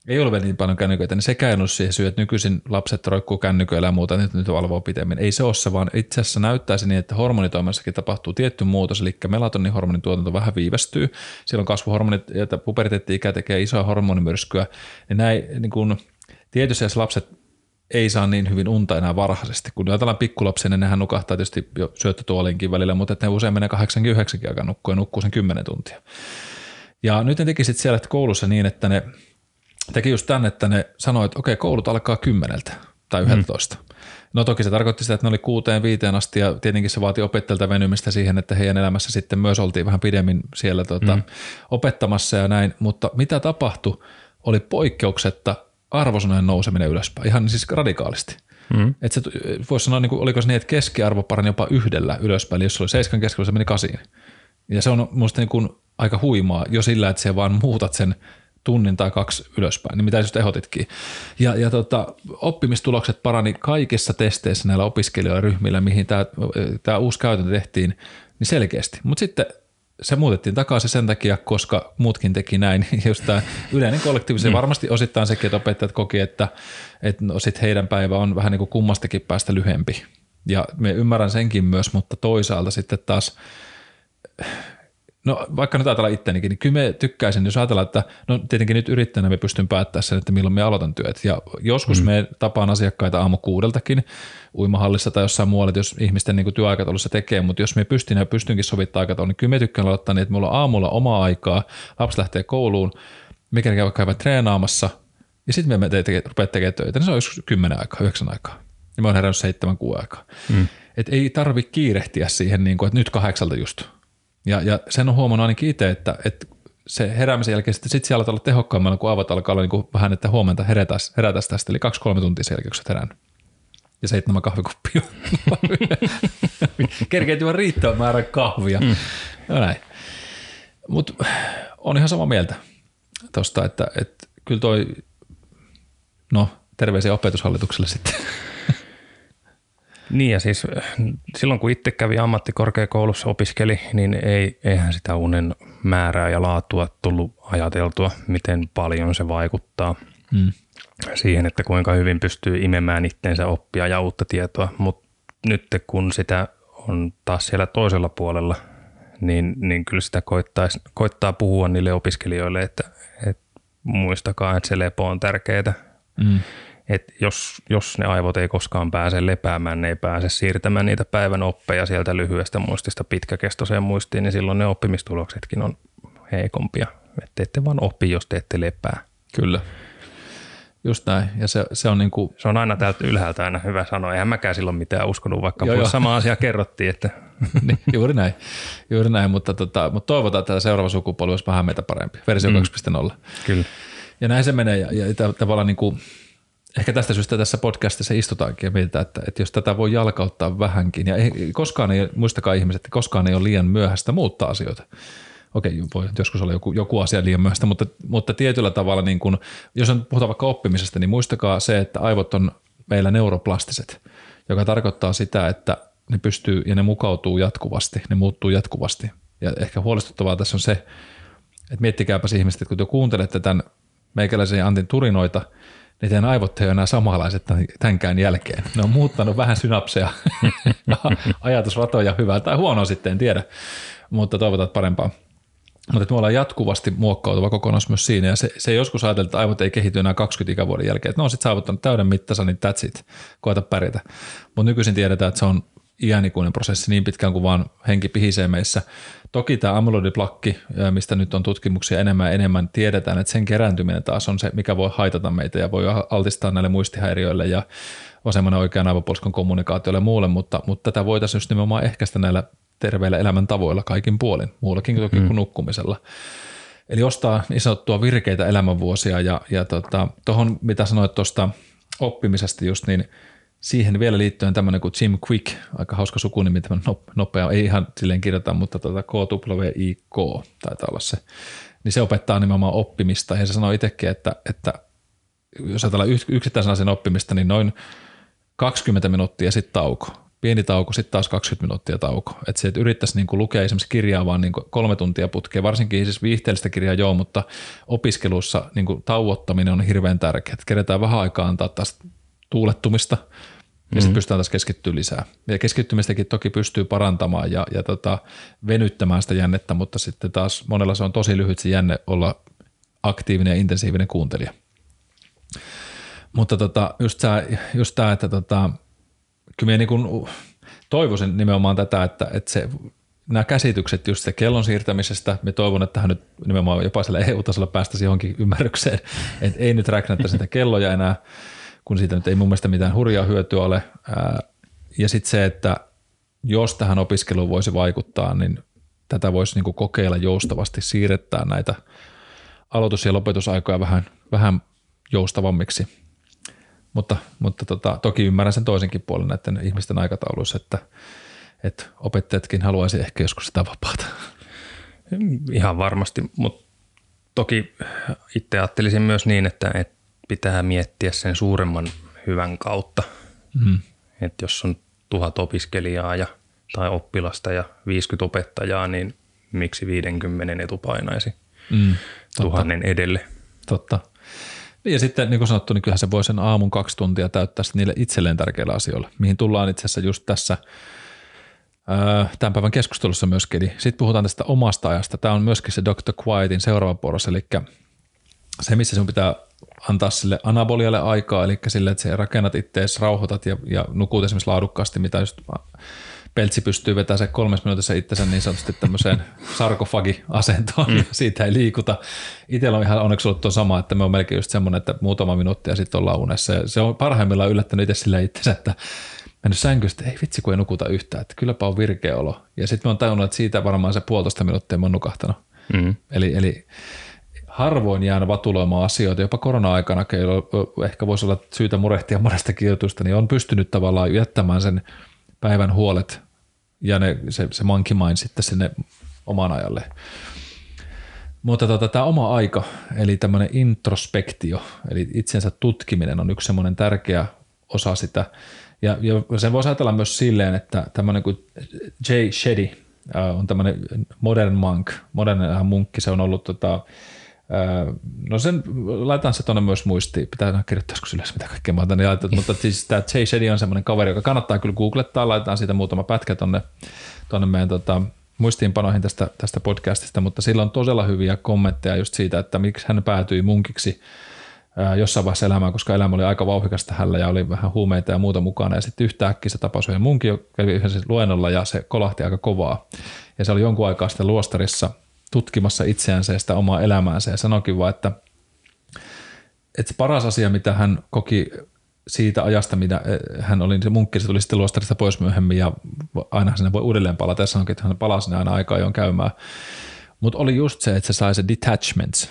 ei ole vielä niin paljon kännyköitä, niin sekään on siihen syy, että nykyisin lapset roikkuu kännyköillä ja muuta, nyt, nyt valvoo pitemmän. Ei se ole se, vaan itse asiassa näyttäisi niin, että hormonitoimissakin tapahtuu tietty muutos, eli melatonihormonin tuotanto vähän viivästyy. Silloin kasvuhormonit ja puberteetti-ikä tekee isoa hormonimyrskyä. Ja näin, niin kun, tietysti jos lapset ei saa niin hyvin unta enää varhaisesti. Kun ajatellaan pikkulapsia, niin nehän nukahtaa tietysti jo syöttötuolinkin välillä, mutta ne usein menee 89 aikaa nukkuu ja nukkuu sen 10 tuntia. Ja nyt ne teki sitten siellä koulussa niin, että ne teki just tänne, että ne sanoi, että okei, koulut alkaa kymmeneltä tai 11. Mm. No toki se tarkoitti sitä, että ne oli kuuteen viiteen asti ja tietenkin se vaati opettajilta venymistä siihen, että heidän elämässä sitten myös oltiin vähän pidemmin siellä tuota, mm. opettamassa ja näin, mutta mitä tapahtui, oli poikkeuksetta arvosanojen nouseminen ylöspäin, ihan siis radikaalisti. Mm. Että se voisi sanoa, niin kuin, oliko se niin, että keskiarvo parani jopa yhdellä ylöspäin, eli jos se oli seiskan keskellä, se meni kasiin. Ja se on minusta niin kuin aika huimaa jo sillä, että se vaan muutat sen tunnin tai kaksi ylöspäin, niin mitä just ehotitkin. Ja, ja tota, oppimistulokset parani kaikissa testeissä näillä opiskelijoilla ryhmillä, mihin tämä, tämä uusi käytäntö tehtiin, niin selkeästi. Mutta sitten se muutettiin takaisin sen takia, koska muutkin teki näin. Just tämä yleinen kollektiivisuus, mm. varmasti osittain sekin, että opettajat koki, että, että no sit heidän päivä on vähän niin kuin kummastakin päästä lyhempi. Ja me ymmärrän senkin myös, mutta toisaalta sitten taas No vaikka nyt ajatellaan ittenikin, niin kyllä me tykkäisin, jos ajatellaan, että no tietenkin nyt yrittäjänä me pystyn päättämään sen, että milloin me aloitan työt. Ja joskus mm. me tapaan asiakkaita aamu kuudeltakin uimahallissa tai jossain muualla, jos ihmisten niin työaikataulussa tekee, mutta jos me pystyn ja pystynkin sovittaa aikataulun, niin kyllä me tykkään aloittaa niin, että mulla on aamulla omaa aikaa, lapsi lähtee kouluun, mikä käy vaikka treenaamassa, ja sitten me te- rupeat tekemään töitä, niin se on joskus kymmenen aikaa, yhdeksän aikaa. Ja mä oon herännyt seitsemän kuuden aikaa. Mm. Et ei tarvi kiirehtiä siihen, niin kuin, että nyt kahdeksalta just – ja, ja sen on huomannut ainakin itse, että, että se heräämisen jälkeen sitten sit siellä olla tehokkaammalla, kun avat alkaa olla niin kuin vähän, että huomenta herätäs, herätäs tästä, eli kaksi-kolme tuntia sen jälkeen, kun herännyt. Ja seitsemän kahvikuppia. Kerkeet juo riittävän määrän kahvia. Mm. No näin. Mutta on ihan sama mieltä tuosta, että, että kyllä toi, no terveisiä opetushallitukselle sitten. Niin ja siis äh, silloin kun itse kävi ammattikorkeakoulussa opiskeli, niin ei, eihän sitä unen määrää ja laatua tullut ajateltua, miten paljon se vaikuttaa mm. siihen, että kuinka hyvin pystyy imemään itteensä oppia ja uutta tietoa. Mutta nyt kun sitä on taas siellä toisella puolella, niin, niin kyllä sitä koittaa puhua niille opiskelijoille, että, että muistakaa, että se lepo on tärkeää. Mm että jos, jos ne aivot ei koskaan pääse lepäämään, ne ei pääse siirtämään niitä päivän oppeja sieltä lyhyestä muistista pitkäkestoiseen muistiin, niin silloin ne oppimistuloksetkin on heikompia. Että ette vaan oppi, jos te ette lepää. Kyllä. Just näin. Ja se, se, on, niin kuin... se on aina täältä ylhäältä aina hyvä sanoa. Eihän mäkään silloin mitään uskonut, vaikka joo, joo. sama asia kerrottiin. Että... niin, juuri näin. Juuri näin, mutta, tota, mutta toivotaan, että seuraava sukupolvi olisi vähän meitä parempi. Versio mm. 2.0. Kyllä. Ja näin se menee. Ja, ja tavallaan niin kuin, Ehkä tästä syystä tässä podcastissa istutaankin ja mietitään, että, että jos tätä voi jalkauttaa vähänkin, ja ei, koskaan ei, muistakaa ihmiset, että koskaan ei ole liian myöhäistä muuttaa asioita. Okei, voi joskus olla joku, joku asia liian myöhäistä, mutta, mutta tietyllä tavalla, niin kun, jos on, puhutaan vaikka oppimisesta, niin muistakaa se, että aivot on meillä neuroplastiset, joka tarkoittaa sitä, että ne pystyy ja ne mukautuu jatkuvasti, ne muuttuu jatkuvasti. Ja ehkä huolestuttavaa tässä on se, että miettikääpäs ihmiset, että kun te kuuntelette tämän meikäläisen ja Antin turinoita – niin teidän aivot ei ole enää samanlaiset tämänkään jälkeen. Ne on muuttanut vähän synapseja, ajatusratoja hyvää tai huonoa sitten, en tiedä, mutta toivotaan parempaa. Mutta me ollaan jatkuvasti muokkautuva kokonaisuus myös siinä, ja se, se joskus ajatellaan, että aivot ei kehity enää 20 ikävuoden jälkeen, että ne on sitten saavuttanut täyden mittansa, niin that's it, koeta pärjätä. Mutta nykyisin tiedetään, että se on iänikuinen prosessi niin pitkään kuin vaan henki pihisee meissä. Toki tämä amyloidiplakki, mistä nyt on tutkimuksia enemmän ja enemmän, tiedetään, että sen kerääntyminen taas on se, mikä voi haitata meitä ja voi altistaa näille muistihäiriöille ja vasemman oikean aivopuoliskon kommunikaatiolle ja muulle, mutta, mutta tätä voitaisiin just nimenomaan ehkäistä näillä terveillä elämäntavoilla kaikin puolin, muullakin toki mm. kuin nukkumisella. Eli ostaa niin sanottua virkeitä elämänvuosia ja, ja tuohon, tota, mitä sanoit tuosta oppimisesta just, niin – siihen vielä liittyen tämmöinen kuin Jim Quick, aika hauska sukunimi, nopea, ei ihan silleen kirjoita, mutta tuota K-W-I-K taitaa olla se, niin se opettaa nimenomaan oppimista ja se sanoo itsekin, että, että jos ajatellaan yksittäisen asian oppimista, niin noin 20 minuuttia sitten tauko. Pieni tauko, sitten taas 20 minuuttia tauko. Että se, että yrittäisi niin lukea esimerkiksi kirjaa vaan niin kolme tuntia putkeen, varsinkin siis viihteellistä kirjaa joo, mutta opiskelussa niin tauottaminen on hirveän tärkeää. Että keretään vähän aikaa antaa taas tuulettumista – ja sitten mm-hmm. pystytään taas keskittyä lisää. Ja keskittymistäkin toki pystyy parantamaan ja, ja tota, venyttämään sitä jännettä, mutta sitten taas monella se on tosi lyhyt se jänne olla aktiivinen ja intensiivinen kuuntelija. Mutta tota, just, tämä, just tämä, että tota, kyllä minä niin toivoisin nimenomaan tätä, että, että se, nämä käsitykset just se kellon siirtämisestä, me toivon, että tähän nyt nimenomaan jopa siellä EU-tasolla päästäisiin johonkin ymmärrykseen, että ei nyt räknätä sitä kelloja enää, kun siitä nyt ei mun mielestä mitään hurjaa hyötyä ole. Ja sitten se, että jos tähän opiskeluun voisi vaikuttaa, niin tätä voisi niin kokeilla joustavasti, siirrettää näitä aloitus- ja lopetusaikoja vähän, vähän joustavammiksi. Mutta, mutta tota, toki ymmärrän sen toisenkin puolen näiden ihmisten aikatauluissa, että, että opettajatkin haluaisi ehkä joskus sitä vapaata. Ihan varmasti, mutta toki itse ajattelisin myös niin, että, että pitää miettiä sen suuremman hyvän kautta. Mm. Että jos on tuhat opiskelijaa ja, tai oppilasta ja 50 opettajaa, niin miksi 50 etupainaisi Mm, tuhannen edelle. Totta. Ja sitten niin kuin sanottu, niin kyllähän se voi sen aamun kaksi tuntia täyttää niille itselleen tärkeillä asioilla, mihin tullaan itse asiassa just tässä tämän päivän keskustelussa myöskin. Eli sitten puhutaan tästä omasta ajasta. Tämä on myöskin se Dr. Quietin seuraava porras, eli se, missä sinun pitää antaa sille anabolialle aikaa, eli sille, että sä rakennat itseäsi, rauhoitat ja, ja nukut esimerkiksi laadukkaasti, mitä just Peltsi pystyy vetämään se kolmes minuutissa itsensä niin sanotusti tämmöiseen sarkofagi-asentoon mm. ja siitä ei liikuta. Itsellä on ihan onneksi ollut tuo sama, että me on melkein just semmoinen, että muutama minuutti ja sitten ollaan unessa. Ja se on parhaimmillaan yllättänyt itse sille itsensä, että mennyt sänkystä, ei vitsi kun ei nukuta yhtään, että kylläpä on virkeä olo. Ja sitten me on tajunnut, että siitä varmaan se puolitoista minuuttia mä oon nukahtanut. Mm. Eli, eli harvoin jään vatuloimaan asioita, jopa korona-aikana, ehkä voisi olla syytä murehtia monesta kirjoitusta, niin on pystynyt tavallaan jättämään sen päivän huolet ja ne, se, se monkey mind sitten sinne oman ajalle. Mutta tota, tämä oma aika, eli tämmöinen introspektio, eli itsensä tutkiminen on yksi semmoinen tärkeä osa sitä. Ja, ja sen voisi ajatella myös silleen, että tämmöinen kuin Jay Shetty äh, on tämmöinen modern monk, modern munkki, se on ollut tota, No sen, laitan se tuonne myös muistiin. Pitää kirjoittaa joskus ylös, mitä kaikkea mä. Niin mutta siis tämä Jay Shetty on semmoinen kaveri, joka kannattaa kyllä googlettaa. Laitetaan siitä muutama pätkä tuonne, tuonne meidän tota, muistiinpanoihin tästä, tästä podcastista, mutta sillä on todella hyviä kommentteja just siitä, että miksi hän päätyi munkiksi jossain vaiheessa elämää, koska elämä oli aika vauhikasta hällä ja oli vähän huumeita ja muuta mukana. Ja sitten yhtäkkiä se tapaus yhden munkin, joka kävi yhdessä luennolla ja se kolahti aika kovaa. Ja se oli jonkun aikaa sitten luostarissa – tutkimassa itseänsä ja sitä omaa elämäänsä ja sanoikin vaan, että, että paras asia, mitä hän koki siitä ajasta, mitä eh, hän oli, se munkki, se tuli sitten luostarista pois myöhemmin ja aina sinne voi uudelleen palata ja sanoikin, että hän palasi sinne aina aikaa jo käymään. Mutta oli just se, että se sai se detachments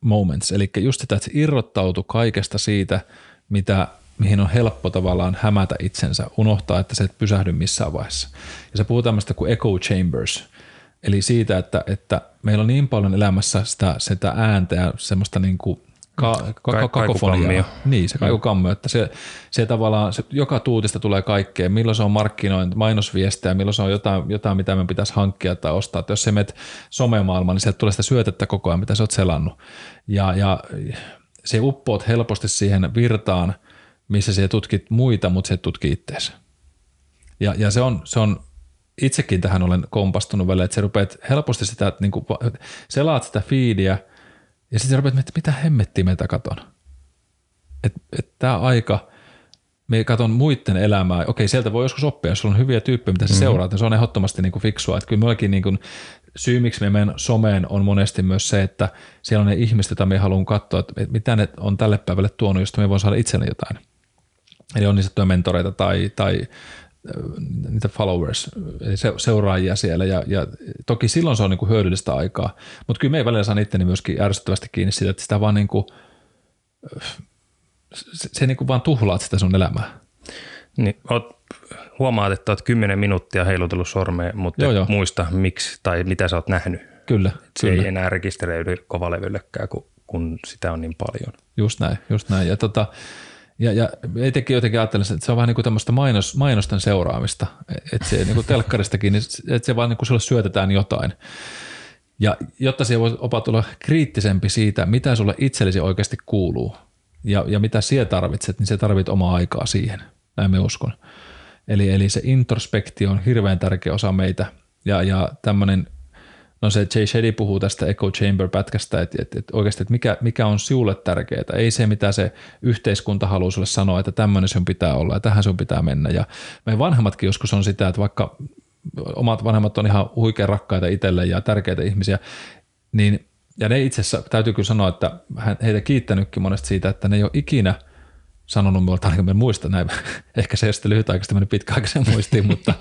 moments, eli just sitä, että se irrottautui kaikesta siitä, mitä, mihin on helppo tavallaan hämätä itsensä, unohtaa, että se et pysähdy missään vaiheessa. Ja se puhuu tämmöistä kuin echo chambers – Eli siitä, että, että meillä on niin paljon elämässä sitä, sitä ääntä ja semmoista niin kuin ka, ka, ka, kakofoniaa. Niin, se kaikukammio, että se, se tavallaan, se, joka tuutista tulee kaikkea, milloin se on markkinointi, mainosviestejä, milloin se on jotain, jotain mitä me pitäisi hankkia tai ostaa. Että jos se menet somemaailmaan, niin sieltä tulee sitä syötettä koko ajan, mitä sä oot selannut. Ja, ja se uppoat helposti siihen virtaan, missä se tutkit muita, mutta se tutkii itseäsi. Ja, ja se on, se on itsekin tähän olen kompastunut välillä, että sä rupeat helposti sitä, että niin kuin, selaat sitä fiidiä ja sitten rupeat miettimään, mitä hemmettiä meitä katon. Että et tämä aika, me katon muiden elämää, okei sieltä voi joskus oppia, jos sulla on hyviä tyyppejä, mitä sä mm-hmm. seuraat, niin se on ehdottomasti niin kuin fiksua. Että kyllä meilläkin niin kuin, syy, miksi me menen someen, on monesti myös se, että siellä on ne ihmiset, joita me haluan katsoa, että mitä ne on tälle päivälle tuonut, josta me voin saada itselle jotain. Eli on niistä mentoreita tai, tai niitä followers, eli seuraajia siellä, ja, ja toki silloin se on niin kuin hyödyllistä aikaa, mutta kyllä me ei välillä saa itteni myöskin ärsyttävästi kiinni siitä, että sitä vaan niin kuin, se, se niin kuin vaan tuhlaat sitä sun elämää. Niin, oot, huomaat, että olet kymmenen minuuttia heilutellut sormea, mutta joo, joo. muista miksi tai mitä sä oot nähnyt. Kyllä. Se kyllä. ei enää rekisteröidy kovalevyllekään, kun, kun sitä on niin paljon. Just näin, just näin. Ja tota, ja, ja etenkin jotenkin ajattelen, että se on vähän niin kuin tämmöistä mainos, mainosten seuraamista, että se niin kuin telkkaristakin, niin että se vaan niin kuin sulle syötetään jotain. Ja jotta siihen voi opa tulla kriittisempi siitä, mitä sulle itsellesi oikeasti kuuluu ja, ja mitä siellä tarvitset, niin se tarvit omaa aikaa siihen, näin me uskon. Eli, eli se introspektio on hirveän tärkeä osa meitä ja, ja tämmöinen No se Jay Shetty puhuu tästä Echo Chamber-pätkästä, että, että, että oikeasti, että mikä, mikä on sinulle tärkeää. Ei se, mitä se yhteiskunta haluaa sinulle sanoa, että tämmöinen sun pitää olla ja tähän sun pitää mennä. Ja meidän vanhemmatkin joskus on sitä, että vaikka omat vanhemmat on ihan huikean rakkaita itselle ja tärkeitä ihmisiä, niin ja ne itse asiassa, täytyy kyllä sanoa, että heitä kiittänytkin monesti siitä, että ne ei ole ikinä – sanonut ainakin mä muista näin, ehkä se ei sitten lyhytaikaisesti mennyt pitkäaikaisen muistiin, mutta,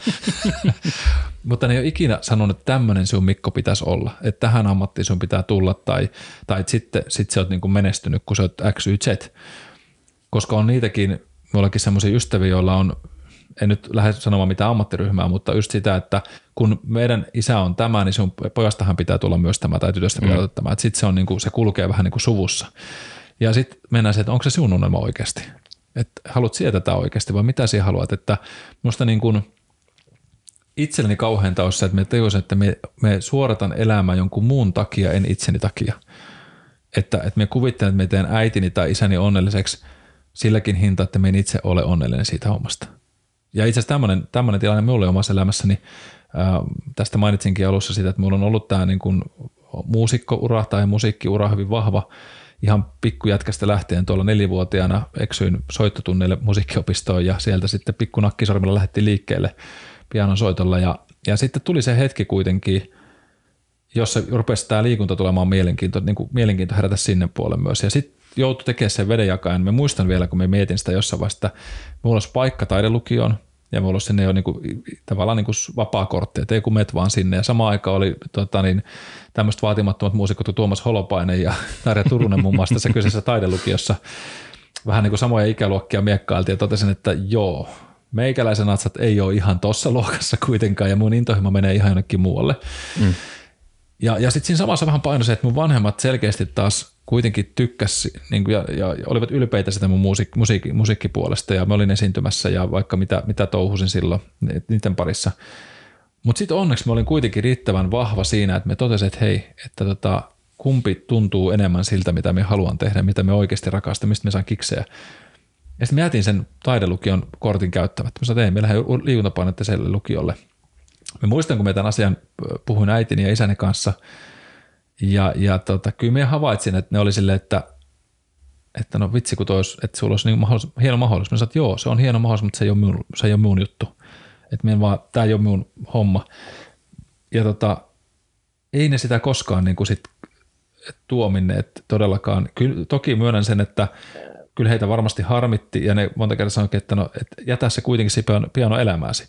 mutta ne ei ole ikinä sanonut, että tämmöinen sinun Mikko pitäisi olla, että tähän ammattiin sun pitää tulla tai, tai että sitten sit sä oot niin kuin menestynyt, kun sä oot X, Y, Z. Koska on niitäkin, minullakin semmoisia ystäviä, joilla on, en nyt lähde sanomaan mitään ammattiryhmää, mutta just sitä, että kun meidän isä on tämä, niin sun pojastahan pitää tulla myös tämä tai tytöstä pitää mm. tämä. Sitten se, on niin kuin, se kulkee vähän niin kuin suvussa. Ja sitten mennään se, että onko se sinun unelma oikeasti? Että haluat sietää tätä oikeasti vai mitä sinä haluat? Että minusta niin kuin, itselleni kauheinta on se, että me tajusin, että me, me suoratan elämää jonkun muun takia, en itseni takia. Että, että me kuvittelen, että me teen äitini tai isäni onnelliseksi silläkin hinta, että me en itse ole onnellinen siitä hommasta. Ja itse asiassa tämmöinen, tämmöinen tilanne minulle omassa elämässäni, ää, tästä mainitsinkin alussa sitä, että minulla on ollut tämä niin kuin muusikkoura tai musiikkiura hyvin vahva, ihan pikkujätkästä lähtien tuolla nelivuotiaana eksyin soittotunneille musiikkiopistoon ja sieltä sitten pikku nakkisormilla lähdettiin liikkeelle pianon soitolla ja, ja sitten tuli se hetki kuitenkin, jossa rupesi tämä liikunta tulemaan mielenkiinto, niin kuin mielenkiinto herätä sinne puolelle myös. Ja sitten joutui tekemään sen vedenjakajan. Mä muistan vielä, kun me mietin sitä jossain vaiheessa, että mulla olisi paikka taidelukioon, ja mulla sinne jo niinku, tavallaan niinku vapaa kortti, että ei kun met vaan sinne. Ja samaan aikaan oli tota, niin, tämmöiset vaatimattomat muusikot kuin Tuomas Holopainen ja Tarja Turunen muun muassa tässä kyseisessä taidelukiossa. Vähän niin kuin samoja ikäluokkia miekkailtiin ja totesin, että joo, meikäläisen atsat ei ole ihan tuossa luokassa kuitenkaan ja mun intohimo menee ihan jonnekin muualle. Mm. Ja, ja sitten siinä samassa vähän paino se, että mun vanhemmat selkeästi taas kuitenkin tykkäsi niin kuin, ja, ja, olivat ylpeitä sitä mun musiik, musiik, musiikkipuolesta ja mä olin esiintymässä ja vaikka mitä, mitä touhusin silloin niiden parissa. Mutta sitten onneksi mä olin kuitenkin riittävän vahva siinä, että me totesin, että hei, että tota, kumpi tuntuu enemmän siltä, mitä me haluan tehdä, mitä me oikeasti rakastamme, mistä me saan kiksejä. Ja sitten mä jätin sen taidelukion kortin käyttämättä. Mä sanoin, että ei, me lähden liikuntapainotteiselle lukiolle. Mä muistan, kun me tämän asian puhuin äitini ja isäni kanssa – ja, ja tota, kyllä minä havaitsin, että ne oli silleen, että, että no vitsi, kun tois, että sulla olisi niin mahdollis, hieno mahdollisuus. Mä sanoin, että joo, se on hieno mahdollisuus, mutta se ei ole minun, se ei ole minun juttu. Että minä vaan, tämä ei ole minun homma. Ja tota, ei ne sitä koskaan niin kuin sit tuominneet todellakaan. Kyllä, toki myönnän sen, että kyllä heitä varmasti harmitti ja ne monta kertaa sanoikin, että, no, että jätä se kuitenkin se piano, piano elämääsi.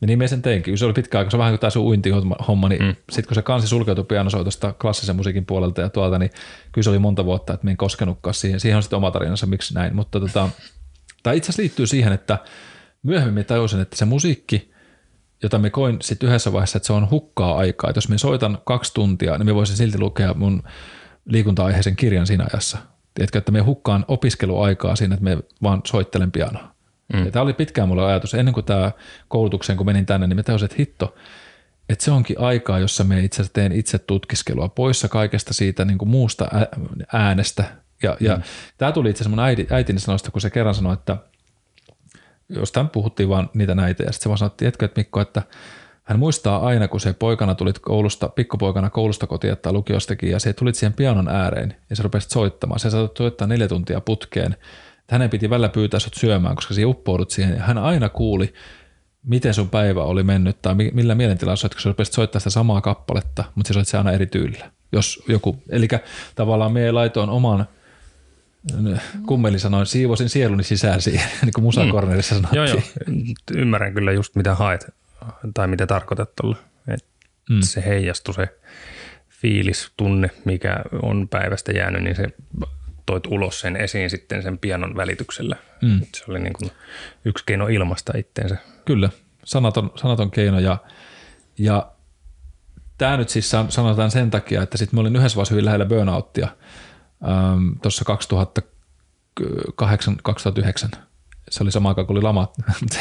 Ja niin me sen teinkin. Se oli pitkä aika, se vähän kuin tämä sun uintihomma, niin mm. sitten kun se kansi sulkeutui pianosoitosta klassisen musiikin puolelta ja tuolta, niin kyllä se oli monta vuotta, että me en koskenutkaan siihen. Siihen on sitten oma tarinansa, miksi näin. Mutta tota, tämä itse asiassa liittyy siihen, että myöhemmin tajusin, että se musiikki, jota me koin sitten yhdessä vaiheessa, että se on hukkaa aikaa. Että jos me soitan kaksi tuntia, niin me voisin silti lukea mun liikunta-aiheisen kirjan siinä ajassa. Tiedätkö, että me hukkaan opiskeluaikaa siinä, että me vaan soittelen pianoa. Mm. Ja tämä oli pitkään mulle ajatus. Ennen kuin tämä koulutukseen, kun menin tänne, niin me tajusin, että hitto, että se onkin aikaa, jossa me itse asiassa teen itse tutkiskelua poissa kaikesta siitä niin kuin muusta äänestä. Ja, mm. ja tämä tuli itse asiassa mun äiti, äitini sanoista, kun se kerran sanoi, että jostain puhuttiin vaan niitä näitä, ja sitten se vaan sanoi, että Mikko, että hän muistaa aina, kun se poikana tuli koulusta, pikkupoikana koulusta kotiin tai lukiostakin, ja se tuli siihen pianon ääreen, ja se rupesi soittamaan. Se saattoi soittaa neljä tuntia putkeen, hänen piti välillä pyytää sut syömään, koska siinä uppoudut siihen. Ja hän aina kuuli, miten sun päivä oli mennyt tai millä mielentilalla soit, kun sä rupesit soittaa sitä samaa kappaletta, mutta se soit se aina eri tyylillä. Jos joku, eli tavallaan me laitoin oman kummeli sanoin, siivosin sieluni sisään siihen, niin kuin musakornerissa mm. sanottiin. Joo, joo. Ymmärrän kyllä just mitä haet tai mitä tarkoitat tuolla. Mm. Se heijastui se fiilis, tunne, mikä on päivästä jäänyt, niin se toit ulos sen esiin sitten sen pianon välityksellä. Mm. Se oli niin kuin yksi keino ilmaista itteensä. Kyllä, sanaton, sanaton keino ja, ja tämä nyt siis sanotaan sen takia, että sitten mä olin yhdessä vaiheessa hyvin lähellä burnouttia ähm, tuossa 2008-2009. Se oli sama aikaan kuin oli lama, mutta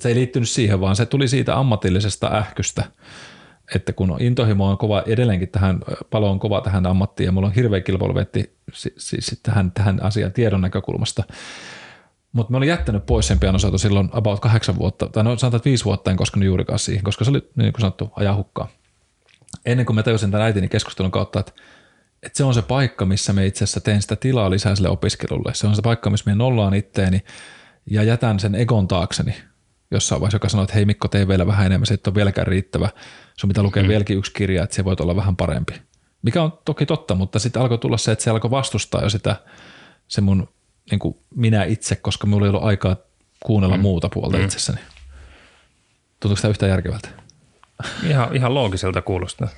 se, ei liittynyt siihen, vaan se tuli siitä ammatillisesta ähkystä – että kun intohimo on kova edelleenkin tähän, palo on kova tähän ammattiin ja mulla on hirveä kilpailuvetti siis tähän, tähän asiaan tiedon näkökulmasta. Mutta mä olin jättänyt pois sen pianosoiton silloin about kahdeksan vuotta, tai no sanotaan, että viisi vuotta en koskenut juurikaan siihen, koska se oli niin kuin sanottu ajan hukkaa. Ennen kuin mä tajusin tämän äitini keskustelun kautta, että, että se on se paikka, missä me itse asiassa teen sitä tilaa lisää sille opiskelulle. Se on se paikka, missä me nollaan itteeni ja jätän sen egon taakseni jossain vaiheessa, joka sanoo, että hei Mikko, tee vielä vähän enemmän, se ei ole vieläkään riittävä sun pitää lukea mm. vieläkin yksi kirja, että se voi olla vähän parempi. Mikä on toki totta, mutta sitten alkoi tulla se, että se alkoi vastustaa jo sitä se mun niin kuin minä itse, koska minulla ei ollut aikaa kuunnella mm. muuta puolta mm. itsessäni. Tuntuuko tämä yhtään järkevältä? Ihan, ihan loogiselta kuulostaa.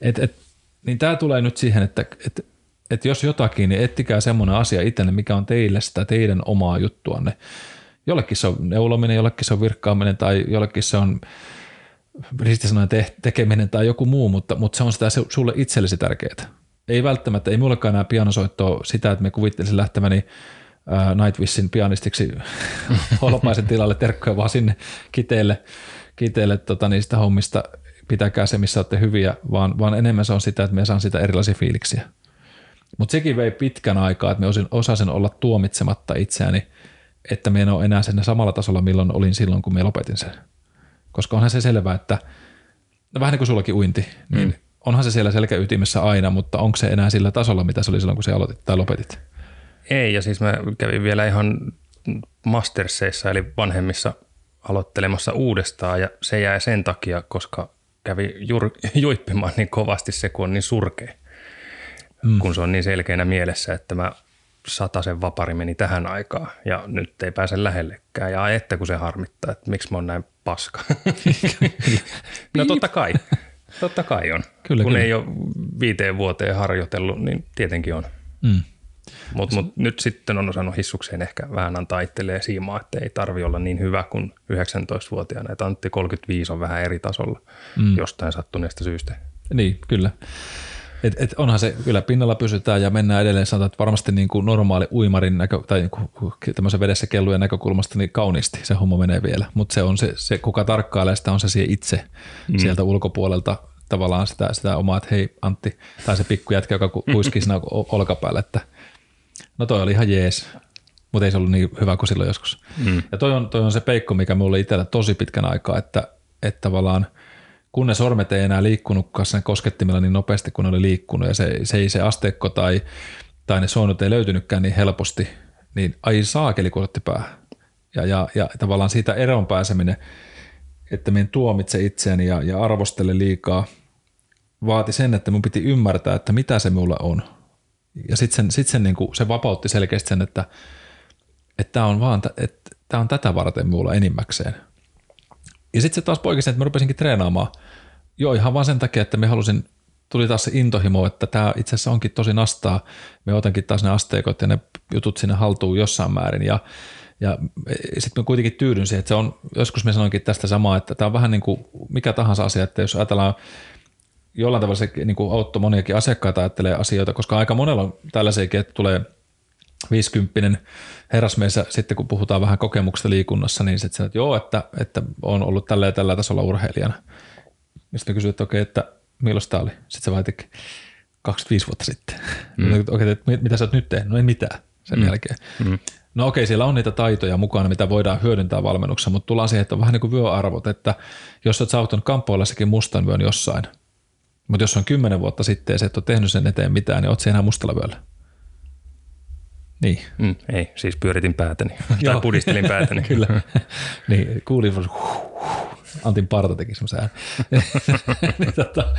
Et, et, niin tämä tulee nyt siihen, että et, et jos jotakin, niin ettikää semmoinen asia itselle, mikä on teille sitä teidän omaa juttuanne. Jollekin se on neulominen, jollekin se on virkkaaminen tai jollekin se on ristisanojen te- tekeminen tai joku muu, mutta, mutta se on sitä sulle itsellesi tärkeää. Ei välttämättä, ei mullekaan enää pianosoittoa sitä, että me kuvittelisin lähteväni Nightwishin pianistiksi Holopaisen tilalle terkkoja vaan sinne kiteelle, kiteelle tota, niistä hommista. Pitäkää se, missä olette hyviä, vaan, vaan enemmän se on sitä, että me saan sitä erilaisia fiiliksiä. Mutta sekin vei pitkän aikaa, että me osin, osasin olla tuomitsematta itseäni, että me en ole enää sen samalla tasolla, milloin olin silloin, kun me lopetin sen. Koska onhan se selvää, että no vähän niin kuin sullakin uinti, niin mm. onhan se siellä selkäytimessä aina, mutta onko se enää sillä tasolla, mitä se oli silloin, kun se aloitit tai lopetit? Ei, ja siis mä kävin vielä ihan masterseissa, eli vanhemmissa aloittelemassa uudestaan, ja se jäi sen takia, koska kävi jur, juippimaan niin kovasti se, kun on niin surkea. Mm. Kun se on niin selkeänä mielessä, että mä sen vapari meni tähän aikaan ja nyt ei pääse lähellekään. Ja että kun se harmittaa, että miksi mä oon näin paska. no totta kai. Totta kai on. Kyllä, kun kyllä. ei ole viiteen vuoteen harjoitellut, niin tietenkin on. Mm. Mutta mut nyt sitten on osannut hissukseen ehkä vähän antaa itselleen siimaa, että ei tarvi olla niin hyvä kuin 19-vuotiaana. Että Antti 35 on vähän eri tasolla mm. jostain sattuneesta syystä. Niin, kyllä. Et, et onhan se, kyllä pinnalla pysytään ja mennään edelleen, sanotaan, että varmasti niin kuin normaali uimarin näkö, tai niin kuin tämmöisen vedessä kellujen näkökulmasta niin kauniisti se homma menee vielä, mutta se on se, se, kuka tarkkailee sitä, on se itse mm. sieltä ulkopuolelta tavallaan sitä, sitä omaa, että hei Antti, tai se pikkujätkä, joka kuiskii siinä olkapäällä, että no toi oli ihan jees, mutta ei se ollut niin hyvä kuin silloin joskus. Mm. Ja toi on, toi on se peikko, mikä mulla itsellä tosi pitkän aikaa, että, että tavallaan – kun ne sormet ei enää liikkunutkaan sen koskettimella niin nopeasti kuin ne oli liikkunut ja se, se ei se asteekko tai, tai ne soinut ei löytynytkään niin helposti, niin ai saakeli kun otti päähän. Ja, ja, ja tavallaan siitä eroon pääseminen, että minä tuomitse itseäni ja, ja arvostele liikaa, vaati sen, että mun piti ymmärtää, että mitä se mulla on. Ja sitten sen, sit sen niin se vapautti selkeästi sen, että tämä on, vaan, että tämä on tätä varten mulla enimmäkseen. Ja sitten se taas poikisi, että mä rupesinkin treenaamaan – Joo, ihan vaan sen takia, että me halusin, tuli taas se intohimo, että tämä itse asiassa onkin tosi nastaa. Me otankin taas ne asteikot ja ne jutut sinne haltuun jossain määrin ja ja sitten mä kuitenkin tyydyn siihen, että se on, joskus me sanoinkin tästä samaa, että tämä on vähän niin kuin mikä tahansa asia, että jos ajatellaan jollain tavalla se niin kuin auttoi moniakin asiakkaita ajattelee asioita, koska aika monella on tällaisiakin, että tulee 50 herrasmies sitten kun puhutaan vähän kokemuksesta liikunnassa, niin sitten että joo, että, että on ollut tällä ja tällä tasolla urheilijana. Ja sitten kysyin, että okei, että milloin tämä oli? Sitten se vaitikin 25 vuotta sitten. Mm. okei, että mitä sä oot nyt tehnyt? No ei mitään sen mm. jälkeen. Mm. No okei, siellä on niitä taitoja mukana, mitä voidaan hyödyntää valmennuksessa, mutta tullaan siihen, että on vähän niin kuin vyöarvot, että jos olet saavuttanut kamppoilassakin mustan vyön jossain, mutta jos on kymmenen vuotta sitten ja sä et ole tehnyt sen eteen mitään, niin oot se enää mustalla vyöllä. Niin. Mm, ei, siis pyöritin päätäni tai pudistelin päätäni. Kyllä. niin, kuulin, Antin parta teki semmoisen niin, tota,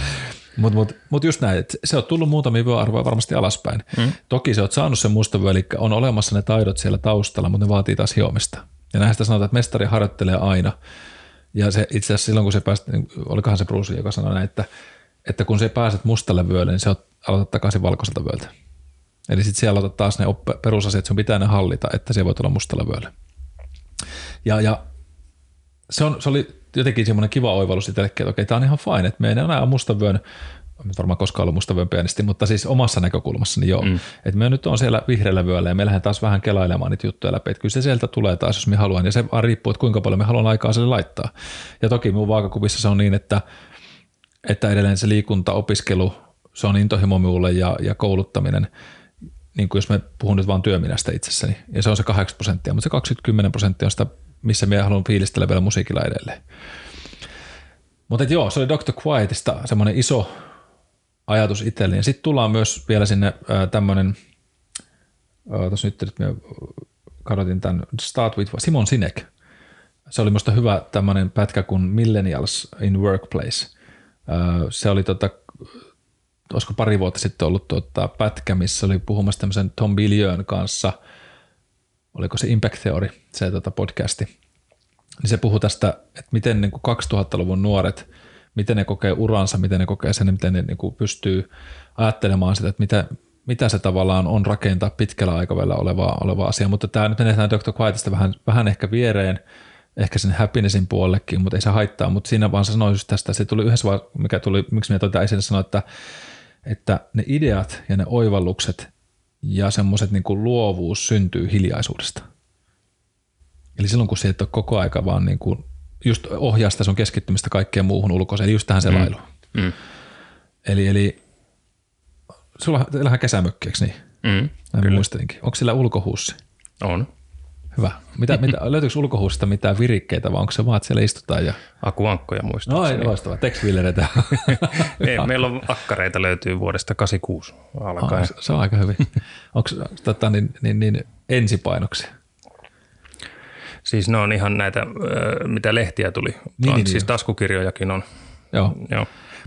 mutta mut, mut just näin, että se on tullut muutamia vyöarvoja varmasti alaspäin. Mm. Toki se on saanut sen musta eli on olemassa ne taidot siellä taustalla, mutta ne vaatii taas hiomista. Ja näistä sanotaan, että mestari harjoittelee aina. Ja se itse asiassa silloin, kun se pääsit, niin olikohan se Bruce, joka sanoi näin, että, että kun se pääset mustalle vyölle, niin se aloitat takaisin valkoiselta vyöltä. Eli sitten siellä aloitat taas ne perusasiat, että sun pitää ne hallita, että se voi tulla mustalla vyöllä. Ja, ja se, on, se oli jotenkin semmoinen kiva oivallus itsellekin, että okei, tämä on ihan fine, että me ei enää mustavyön varmaan koskaan ollut mustavyön pianisti, mutta siis omassa näkökulmassa, niin joo. Mm. Että me nyt on siellä vihreällä vyöllä ja me lähden taas vähän kelailemaan niitä juttuja läpi, että kyllä se sieltä tulee taas, jos me haluan, ja se riippuu, että kuinka paljon me haluan aikaa sille laittaa. Ja toki minun vaakakuvissa se on niin, että, että edelleen se liikunta, opiskelu, se on intohimo minulle ja, ja kouluttaminen, niin kuin jos me puhun nyt vaan työminästä itsessäni, ja se on se 8 prosenttia, mutta se 20 prosenttia on sitä missä minä haluan fiilistellä vielä musiikilla edelleen. Mutta joo, se oli Dr. Quietista semmoinen iso ajatus itselleni. Sitten tullaan myös vielä sinne äh, tämmöinen, äh, tuossa nyt, nyt minä kadotin tämän Start with Simon Sinek. Se oli minusta hyvä tämmöinen pätkä kuin Millennials in Workplace. Se oli tota, olisiko pari vuotta sitten ollut tuota, pätkä, missä oli puhumassa tämmöisen Tom Billion kanssa – oliko se Impact Theory, se tota podcasti, niin se puhuu tästä, että miten niin kuin 2000-luvun nuoret, miten ne kokee uransa, miten ne kokee sen, miten ne niin kuin pystyy ajattelemaan sitä, että mitä, mitä se tavallaan on rakentaa pitkällä aikavälillä oleva, oleva asia. Mutta tämä nyt menee Dr. Quietista vähän, vähän ehkä viereen, ehkä sen happinessin puolellekin, mutta ei se haittaa. Mutta siinä vaan sanoin just tästä, se tuli yhdessä vaan, mikä tuli, miksi minä toin esille sanoa, että, että ne ideat ja ne oivallukset ja semmoiset niin kuin luovuus syntyy hiljaisuudesta. Eli silloin kun se et ole koko aika vaan niin kuin just ohjaa sitä sun keskittymistä kaikkeen muuhun ulkoiseen, eli just tähän selailuun. Mm. Mm. Eli, eli sulla on kesämökki, eikö niin? Mm, Näin kyllä. muistelinkin. Onko sillä ulkohuussi? On. Hyvä. Mitä, mitä, löytyykö ulkohuusta mitään virikkeitä vai onko se vaan, että siellä istutaan? Ja... Akuankkoja muista. No ei, loistavaa. Tekstvillereitä. meillä on akkareita löytyy vuodesta 86 alkaen. Oh, se on aika hyvin. onko tota, niin, niin, niin, ensipainoksia? Siis ne on ihan näitä, mitä lehtiä tuli. Niin, on, niin, siis niin. taskukirjojakin on. Joo. Joo.